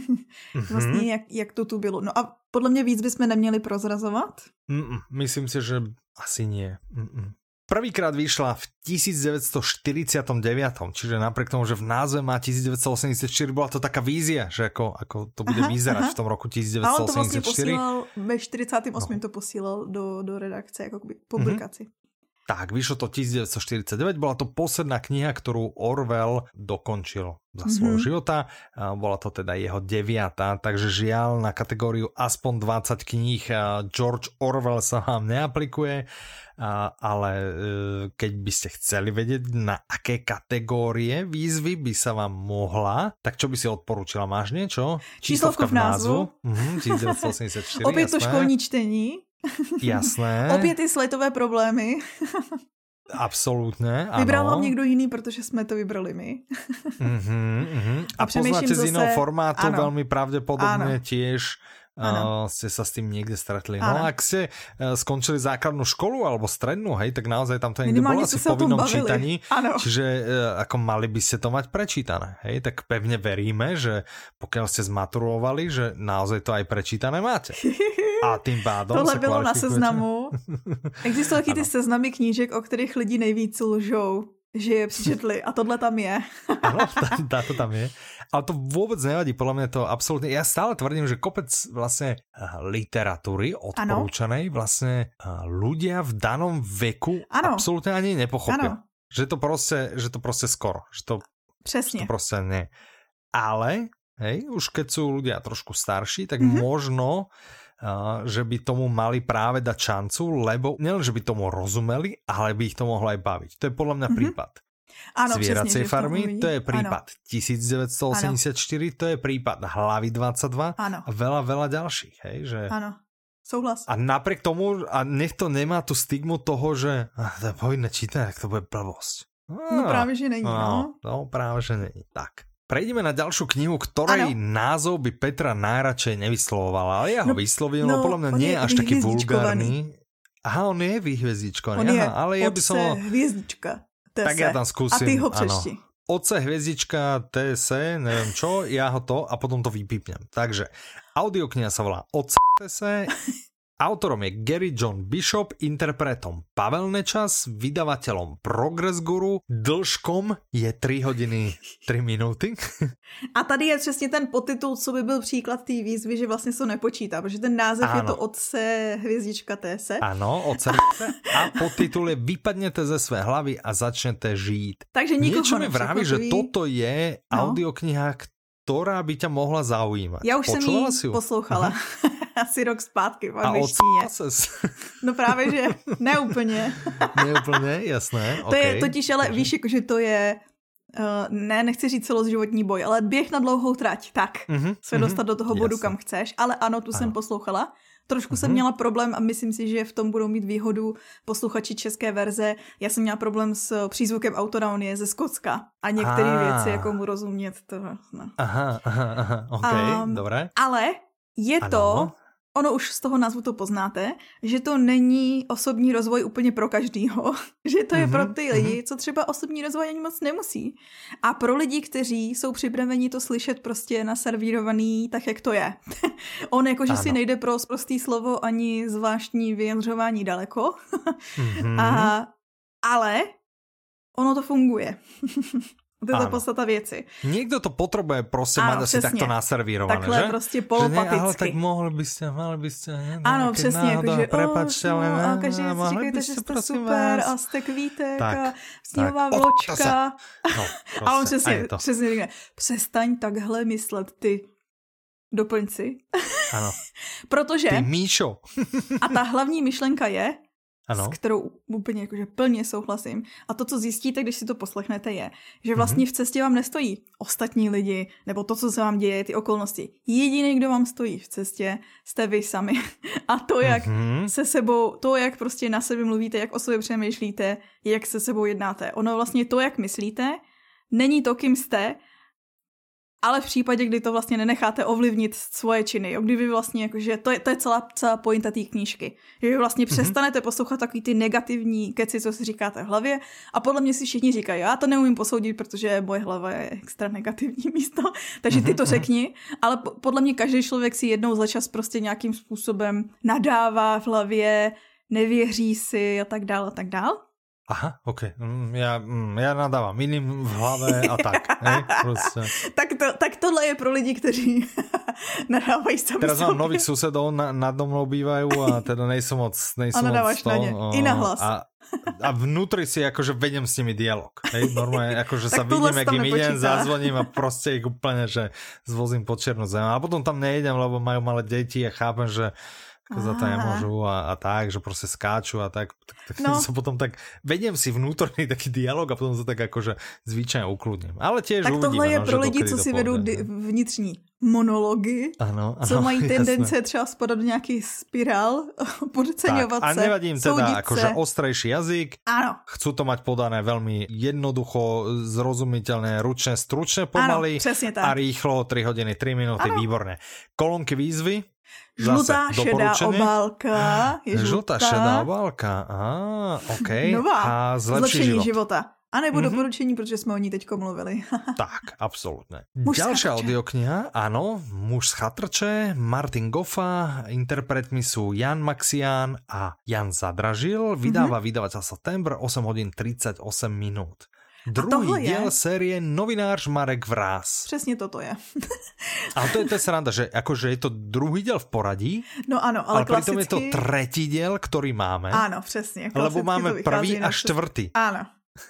vlastně jak, jak to tu bylo. No a podle mě víc bychom neměli prozrazovat? Mm-mm, myslím si, že asi nie. Mm-mm. Prvýkrát vyšla v 1949, čiže napriek tomu, že v názve má 1984, bola to taká vízia, že ako, ako to bude aha, vyzerať aha. v tom roku 1984. A on to vlastně posílal, ve 48. No. to posílal do, do redakce, jako publikaci. Mm -hmm. Tak, vyšlo to 1949, bola to posledná kniha, ktorú Orwell dokončil za svojho mm-hmm. života. Bola to teda jeho deviata, takže žiaľ na kategóriu aspoň 20 kníh George Orwell sa vám neaplikuje, ale e, keď by ste chceli vedieť, na aké kategórie výzvy by sa vám mohla, tak čo by si odporúčila? Máš niečo? Číslovka v názvu. Mhm, 1984, Opět to školní čtení. Jasné. Opět ty sletové problémy. Absolutně, ano. Vybral vám někdo jiný, protože jsme to vybrali my. uh-huh, uh-huh. A, a poznáte z jiného formátu ano. velmi pravděpodobně těž uh, ste sa s tým niekde stretli. No a ak ste uh, skončili základnú školu alebo strednú, hej, tak naozaj tam to niekde bolo asi v povinnom čítaní. Ano. Čiže uh, ako mali by ste to mať prečítané, hej, tak pevne veríme, že pokiaľ ste zmaturovali, že naozaj to aj prečítané máte. A tím pádom Tohle bylo na seznamu. Existují taky ty seznamy knížek, o kterých lidi nejvíc lžou že je přečetli a tohle tam je. Ano, tá, to tam je. Ale to vôbec nevadí, podľa mňa to absolútne. Ja stále tvrdím, že kopec vlastne eh, literatúry odporúčanej vlastne eh, ľudia v danom veku ano. absolútne ani nepochopia. Ano. Že to proste, že to proste skoro. Že to, Přesně. Že to proste nie. Ale, hej, už keď sú ľudia trošku starší, tak mm -hmm. možno že by tomu mali práve dať šancu, lebo nielen, že by tomu rozumeli, ale by ich to mohlo aj baviť. To je podľa mňa mm-hmm. prípad. Ano, Zvieracej farmy, to je prípad ano. 1984, ano. to je prípad Hlavy 22 ano. a veľa, veľa ďalších. Hej, že... Ano, souhlas. A napriek tomu, a nech to nemá tu stigmu toho, že ah, to je povinné čítať, tak to bude blbosť. No, no práve, že není. No, no. no práve, že není. Tak. Prejdeme na ďalšiu knihu, ktorej ano. názov by Petra najradšej nevyslovovala, ale ja ho no, vyslovím, no, podľa mňa nie je až taký vulgárny. Aha, on je vyhviezdičkovaný, on Aha, ale ja by som... Ho... hviezdička. Tak ja tam skúsim. A ty ho přešti. Oce hviezdička TS, neviem čo, ja ho to a potom to vypípnem. Takže audiokniha sa volá Oce TS, Autorom je Gary John Bishop, interpretom Pavel Nečas, vydavateľom Progress Guru, dlžkom je 3 hodiny 3 minuty. A tady je přesně ten podtitul, co by byl příklad té výzvy, že vlastně se to nepočítá, protože ten název ano. je to Otce hvězdička TS. Ano, Otce a podtitul je Vypadněte ze své hlavy a začnete žít. Takže nikoho Niečo mi vraví, že toto je no. audiokniha, ktorá by ťa mohla zaujímať. Já už Počula jsem ji poslouchala. Asi rok zpátky v angličtině. No právě, že neúplně. neúplně, jasné. To je totiž, ale víš, jako, že to je Uh, ne, nechci říct celoživotní boj, ale běh na dlouhou trať, tak uh-huh, se dostat do toho bodu, jasné. kam chceš, ale ano, tu ano. jsem poslouchala. Trošku jsem měla problém a myslím si, že v tom budou mít výhodu posluchači české verze. Já jsem měla problém s přízvukem autora, on je ze Skotska a některé ah. věci, jako mu rozumět, to no. Aha, aha, aha, ok, um, dobré. Ale je ano. to ono už z toho názvu to poznáte, že to není osobní rozvoj úplně pro každýho, že to je mm-hmm, pro ty lidi, mm-hmm. co třeba osobní rozvoj ani moc nemusí. A pro lidi, kteří jsou připraveni to slyšet prostě naservírovaný tak, jak to je. On jako, že ano. si nejde pro prostý slovo ani zvláštní vyjadřování daleko. mm-hmm. A, ale ono to funguje. To je ta podstata věci. Někdo to potřebuje prostě mít asi takto naservírované, Takhle že? prostě polopaticky. Že ne, ale tak mohli byste, mohli byste, ne, Ano, přesně, jako, že prepačte, ale no, a každý si říkejte, že jste super vás. a jste kvítek tak, a sněhová tak, vločka. No, prostě, a on přesně, a přesně říká, přestaň takhle myslet ty doplňci. Ano. Protože... Ty Míšo. a ta hlavní myšlenka je, ano. s kterou úplně jakože plně souhlasím. A to, co zjistíte, když si to poslechnete, je, že vlastně mm-hmm. v cestě vám nestojí ostatní lidi, nebo to, co se vám děje, ty okolnosti. Jediný, kdo vám stojí v cestě, jste vy sami. A to, jak mm-hmm. se sebou, to, jak prostě na sebe mluvíte, jak o sobě přemýšlíte, jak se sebou jednáte. Ono vlastně to, jak myslíte, není to, kým jste, ale v případě, kdy to vlastně nenecháte ovlivnit svoje činy, jo, kdy vy vlastně, jakože, to je, to je celá, celá pointa té knížky, že vy vlastně mm-hmm. přestanete poslouchat takový ty negativní keci, co si říkáte v hlavě a podle mě si všichni říkají, já to neumím posoudit, protože moje hlava je extra negativní místo, takže ty to mhm, mhm. řekni, ale po, podle mě každý člověk si jednou za čas prostě nějakým způsobem nadává v hlavě, nevěří si a tak dál a tak dál. Aha, ok. Mm, já, mm, já nadávám jiným v hlavě a tak. prostě. tak, to, tak tohle je pro lidi, kteří nadávají sami Teraz mám nových susedov, na, nad mnou bývají a teda nejsou moc, nejsou a nadáváš moc na ně. I na hlas. A, a vnútri si akože vedem s nimi dialog. Hej, normálne, akože sa vidím, jak im idem, zazvoním a prostě ich úplne, že zvozím po černú zem. A potom tam nejdem, lebo majú malé deti a chápem, že za to nemôžu a, a tak, že prostě skáču a tak, tak, tak no. som potom tak, vediem si vnútorný taký dialog a potom sa tak akože zvyčajne ukludním. Ale tiež Tak tohle je no, pro lidi, co si vedou vnitřní monology, ano, ano, co mají tendence jasné. třeba spadat do nějaký spirál, podceňovat tak, se, A nevadí im teda akože ostrejší jazyk, ano. chcú to mať podané veľmi jednoducho, zrozumiteľné, ručné, stručné pomaly ano, tak. a rýchlo, 3 hodiny, 3 minúty, ano. výborné. Kolonky výzvy, Žlutá šedá obálka. Je žlutá. žlutá šedá obálka. A, OK. Nová. A zlepší, život. života. A nebo mm-hmm. doporučení, protože jsme o ní teďko mluvili. tak, absolútne. Muž Ďalšia audiokniha, áno, Muž z chatrče, Martin Goffa, interpretmi sú Jan Maxián a Jan Zadražil, vydáva mm-hmm. vydavateľ September, 8 hodín 38 minút. Druhý díl je... série Novinář Marek Vrás. Přesně toto je. a to je, to je sranda, že akože je to druhý díl v poradí, no ano, ale, ale klasicky... pritom je to tretí díl, který máme. Ano, přesně. Lebo máme prvý a čtvrtý. Ano.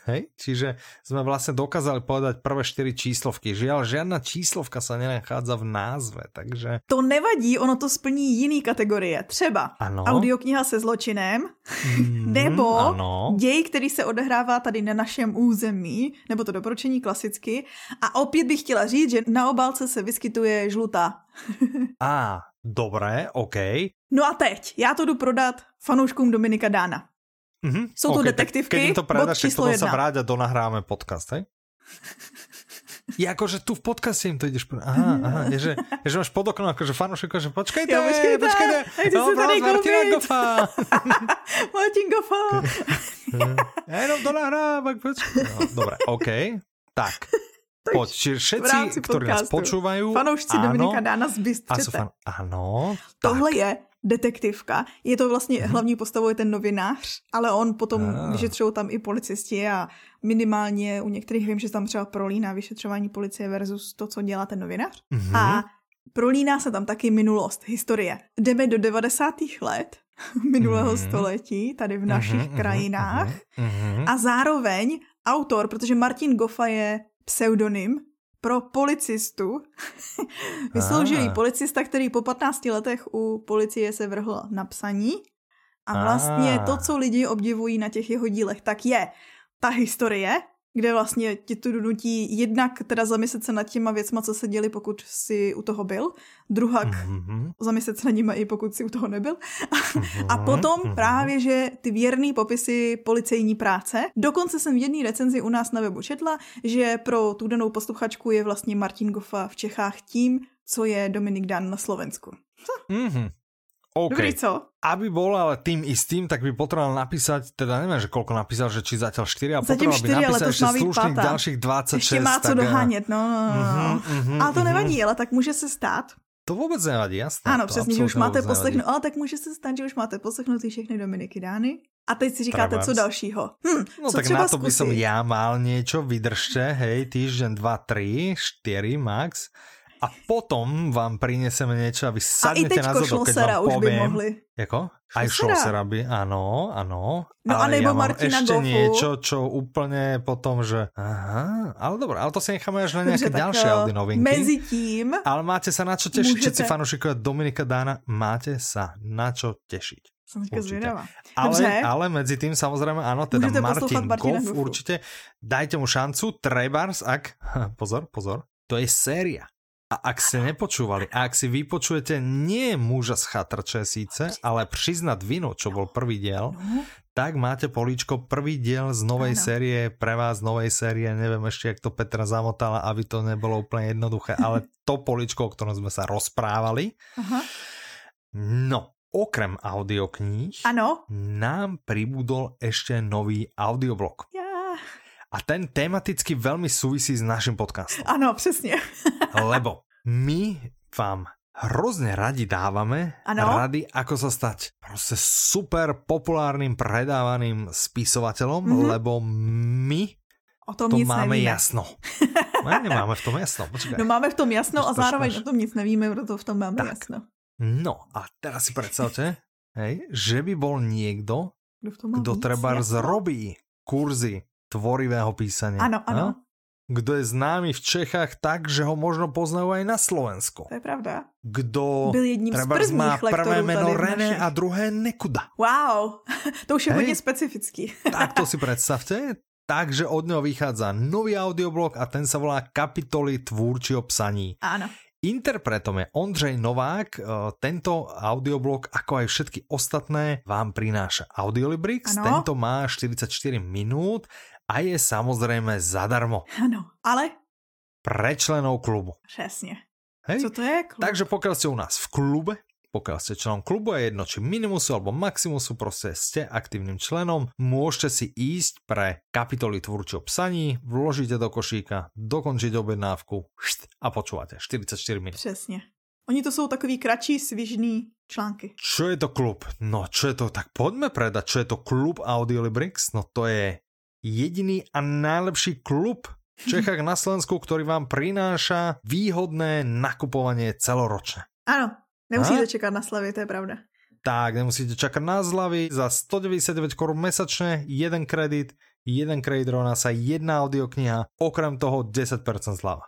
Hej? Čiže sme vlastne dokázali povedať prvé čtyři číslovky. Žiaľ, žiadna číslovka sa nenachádza v názve, takže... To nevadí, ono to splní jiný kategorie. Třeba ano. audiokniha se zločinem, mm, nebo ano. děj, který se odehrává tady na našem území, nebo to doporučení klasicky. A opět bych chtěla říct, že na obálce se vyskytuje žlutá. a, dobré, OK. No a teď, já to jdu prodat fanouškům Dominika Dána. Mm-hmm. Jsou okay, to detektivky, keď to predáš, tak potom sa vráť a donahráme podcast, hej? Je akože tu v podcaste im to ideš... Aha, aha, je, že, je, že máš pod oknom akože fanúšek, že počkajte, jo, počkajte, počkajte, no, prosím, Martina Goffa. Martin Goffa. ja jenom donahrám, počkaj. No, dobre, OK, tak. Poď, čiže všetci, ktorí nás počúvajú... Fanoušci áno, Dominika Dána z Bystřete. Fan... Áno. Tohle tak. je detektivka. Je to vlastně, mm-hmm. hlavní postavou je ten novinář, ale on potom ah. vyšetřují tam i policisti a minimálně u některých vím, že tam třeba prolíná vyšetřování policie versus to, co dělá ten novinář. Mm-hmm. A prolíná se tam taky minulost, historie. Jdeme do 90. let minulého mm-hmm. století, tady v našich mm-hmm, krajinách. Mm-hmm. A zároveň autor, protože Martin Goffa je pseudonym, pro policistu. Vysloužilý policista, který po 15 letech u policie se vrhl na psaní. A vlastně to, co lidi obdivují na těch jeho dílech, tak je ta historie, kde vlastně ti tu nutí jednak teda zamyslet se nad těma věcma, co se děli, pokud si u toho byl, druhak mm-hmm. zamyslet se nad nimi i pokud si u toho nebyl. Mm-hmm. A potom mm-hmm. právě, že ty věrný popisy policejní práce. Dokonce jsem v jedné recenzi u nás na webu četla, že pro tu danou posluchačku je vlastně Martin Goffa v Čechách tím, co je Dominik Dan na Slovensku. Mm-hmm. OK. Dobrý, co? Aby bol ale tým istým, tak by potreboval napísať, teda neviem, že koľko napísal, že či zatiaľ 4 a Zatím potreboval 4, by napísať ešte slušných ďalších 26. Ještě má co tak... dohánět, no. no, no. Uh-huh, uh-huh, ale to uh-huh. nevadí, ale tak může se stát. To vůbec nevadí, jasné. Ano, přesně, že už máte poslechnout, ale tak může se stát, že už máte poslechnout všechny Dominiky Dány. A teď si říkáte, Trebárs. co dalšího. Hm, no co tak na to by som ja mal niečo, vydržte, hej, týždeň, dva, tri, štyri max. A potom vám prineseme niečo a vy sadnete na zadok, keď vám už poviem. By mohli. Jako? Aj Šlosera by, áno, áno. No ale a nebo ja Martina ešte Gofu. niečo, čo úplne potom, že aha, ale dobré, ale to si necháme až na nejaké ďalšie Audi novinky. Mezi tím. Ale máte sa na čo tešiť, všetci fanúšikovia Dominika Dána, máte sa na čo tešiť. Som. Ale, ale medzi tým samozrejme, áno, teda Môžete Martin Goff, určite dajte mu šancu, Trebars, ak, pozor, pozor, to je séria. A ak ste nepočúvali, a ak si vypočujete nie muža z chatrče síce, ale priznať vinu, čo bol prvý diel, no. tak máte políčko prvý diel z novej ano. série, pre vás novej série, neviem ešte, jak to Petra zamotala, aby to nebolo úplne jednoduché, ale to políčko, o ktorom sme sa rozprávali. Aha. No, okrem audiokníh ano. nám pribudol ešte nový audioblog. A ten tematicky veľmi súvisí s naším podcastom. Ano, přesně. Lebo my vám hrozne radi dávame ano? rady, ako sa stať proste super populárnym predávaným spisovateľom, mm -hmm. lebo my o tom to nic máme nevíme. jasno. No, nemáme v tom jasno, počkaj. No máme v tom jasno a zároveň o tom nic nevíme, proto v tom máme tak. jasno. No a teraz si predstavte, hej, že by bol niekto, kto treba zrobí kurzy tvorivého písania. Áno, áno. Kto je známy v Čechách tak, že ho možno poznajú aj na Slovensku. To je pravda. Kdo Byl jedním z prvních má prvé meno René a druhé Nekuda. Wow, to už je Hej. hodně specifický. tak to si predstavte. Takže od neho vychádza nový audioblog a ten sa volá Kapitoly tvúrči o psaní. Áno. Interpretom je Ondřej Novák. E, tento audioblog, ako aj všetky ostatné, vám prináša Audiolibrix. Ano. Tento má 44 minút a je samozrejme zadarmo. Ano, ale? Pre členov klubu. Přesně. Hej? Co to je klub? Takže pokiaľ ste u nás v klube, pokiaľ ste členom klubu, je jedno či minimusu alebo maximusu, proste ste aktívnym členom, môžete si ísť pre kapitoly tvúrčo psaní, vložíte do košíka, dokončiť objednávku a počúvate 44 minút. Přesně. Oni to jsou takový kratší, svižný články. Čo je to klub? No, čo je to? Tak poďme predať, čo je to klub Audiolibrix? No to je jediný a najlepší klub v Čechách na Slovensku, ktorý vám prináša výhodné nakupovanie celoročne. Áno, Nemusíte a? čekat na slavy, to je pravda. Tak, nemusíte čakať na zlavy. Za 199 korun mesačne, jeden kredit, jeden kredit rovná sa jedna audiokniha, okrem toho 10% zlava.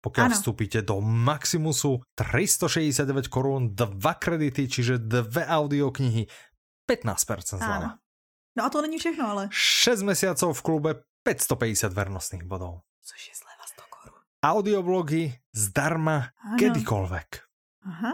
Pokiaľ ano. vstúpite do Maximusu 369 korún, dva kredity, čiže dve audioknihy, 15% zlava. Ano. No a to není všechno, ale... 6 mesiacov v klube, 550 vernostných bodov. Což je zleva 100 korun. Audioblogy zdarma ano. kedykoľvek. Aha.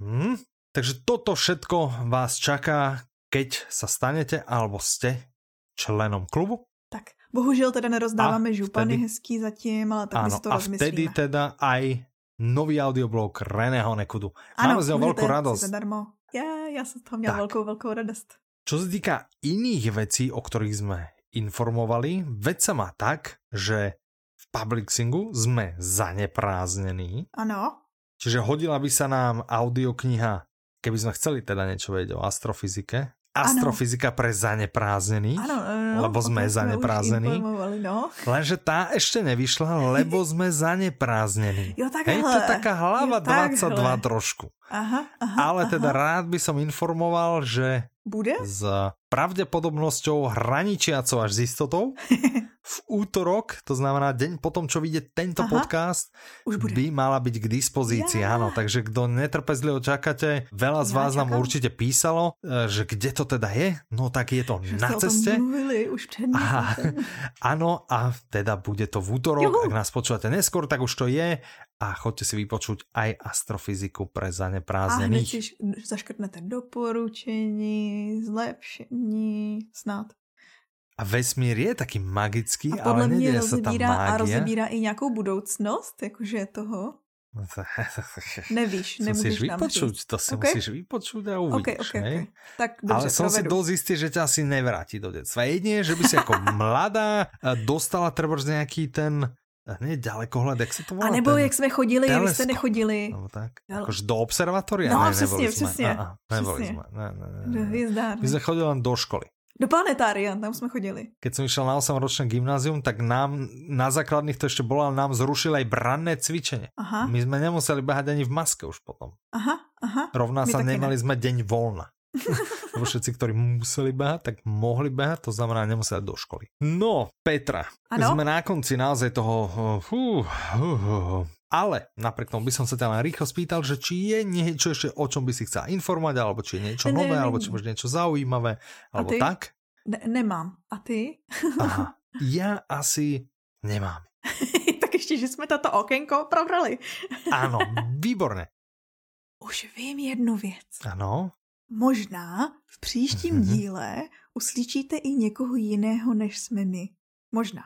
Hmm, takže toto všetko vás čaká, keď sa stanete alebo ste členom klubu. Tak, bohužel teda nerozdáváme župany vtedy, hezký zatím, ale tak my si to a vtedy teda aj nový audioblog Reného Nekudu. Máme z neho veľkú radosť. Zadarmo. Ja, ja som z toho měl tak. veľkou, veľkou radost. Čo sa týka iných vecí, o ktorých sme informovali, vec sa má tak, že v Publixingu sme zanepráznení. Ano. Čiže hodila by sa nám audiokniha, keby sme chceli teda niečo vedieť o astrofyzike. Astrofyzika ano. pre zaneprázdnený, ano, no, lebo sme zaneprázdnení. No. Lenže tá ešte nevyšla, lebo sme zaneprázdnení. Jo, Hej, to je taká hlava jo, 22 takhle. trošku. Aha, aha, Ale teda aha. rád by som informoval, že bude? S pravdepodobnosťou hraničiacou až s istotou. v útorok, to znamená deň potom, čo vyjde tento Aha, podcast, už bude. by mala byť k dispozícii, ja. áno. Takže kto netrpezlivo čakáte, veľa z ja vás čakám. nám určite písalo, e, že kde to teda je, no tak je to že na ceste. Mluvili, už a, áno, a teda bude to v útorok, Juhu. ak nás počúvate neskôr, tak už to je a chodte si vypočuť aj astrofyziku pre zaneprázdnených. A hneď si zaškrtnete doporučení, zlepšení, snad. A vesmír je taký magický, a ale neděje se tam. A rozebírá i nějakou budoucnost, jakože toho. Nevíš, nemůžeš musíš vypočuť, to si okay. musíš vypočuť a uvidíš. Okay, okay, okay. Tak dobře, Ale provedu. si dosť istý, že ťa asi nevráti do detstva. Jedine, že by si ako mladá dostala trebárs nejaký ten ne ďalekohled, jak se to volá? A nebo jak jsme chodili, teleskop. vy jste nechodili. Nebo tak, jakož do observatoria? No, ne, přesně, přesně. A, a, neboli přesně. jsme. Ne, ne, ne, ne. Hvězdár. My jsme chodili do školy. Do planetária, tam jsme chodili. Keď som išiel na 8-ročné gymnázium, tak nám na základných to ešte bolo, ale nám zrušili aj branné cvičenie. Aha. My sme nemuseli behať ani v maske už potom. Aha, aha. Rovná My sa nemali ne. sme deň voľna. Lebo všetci, ktorí museli behať, tak mohli behať, to znamená, nemuseli do školy. No, Petra, ano? sme na konci naozaj toho uh, uh, uh, Ale napriek tomu by som sa ťa len rýchlo spýtal, že či je niečo ešte, o čom by si chcela informovať, alebo či je niečo nové, ne, alebo ne. či máš niečo zaujímavé, alebo ty? tak. Ne, nemám. A ty? Aha, ja asi nemám. tak ještě, že jsme tato okénko probrali. Áno, výborné. Už vím jednu věc. Áno, Možná v příštím Mhm. díle uslyšíte i někoho jiného, než jsme my. Možná.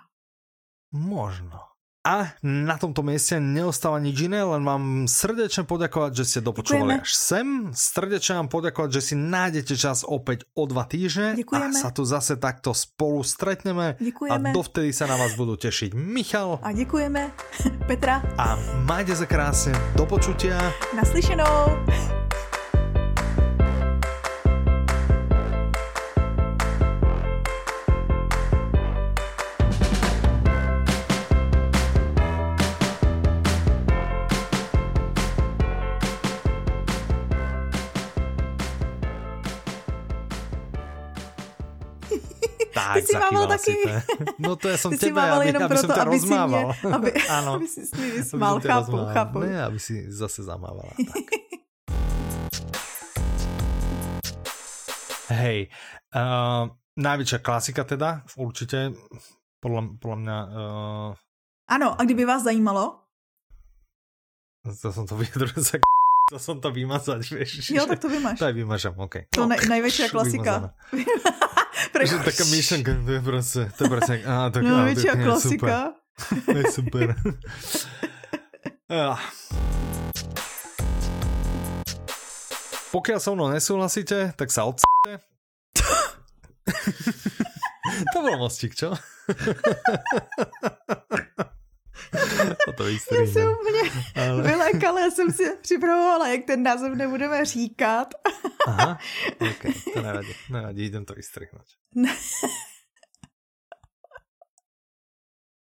možno. A na tomto mieste neostáva nič iné, len vám srdečne poďakovať, že ste dopočúvali Ďakujeme. až sem. Srdečne vám poďakovať, že si nájdete čas opäť o dva týždne Ďakujeme. a sa tu zase takto spolu stretneme. Děkujeme. A dovtedy sa na vás budú tešiť Michal A děkujeme Petra. a majte sa krásne. Do počutia. Naslyšenou. Tak, Ty si mával taky. No to ja som Ty tebe, mával aby, jenom aby proto, aby si mě, rozmával. aby, Áno. aby si s Aby vysmál, chápu, rozmával. chápu. Ne, aby si zase zamávala. Tak. Hej, uh, najväčšia klasika teda, určite, podľa, podľa mňa, uh, Ano, a kdyby vás zajímalo, to som to vyjadril za to som to vymazať, vieš. jo, že- tak to vymaš. To aj vymažem, ok. To nej, největší klasika. Takže taká myšlenka, to je proste, to je proste, á, tak, á, Největší klasika. Super, to je super. Ah. Pokiaľ so mnou nesúhlasíte, tak sa odc***te. to bol mostík, čo? to Já vystrihnem. jsem úplně Ale... vylékala, já jsem si připravovala, jak ten název nebudeme říkat. Aha, ok, to nevadí, nevadí, idem to vystrihnúť.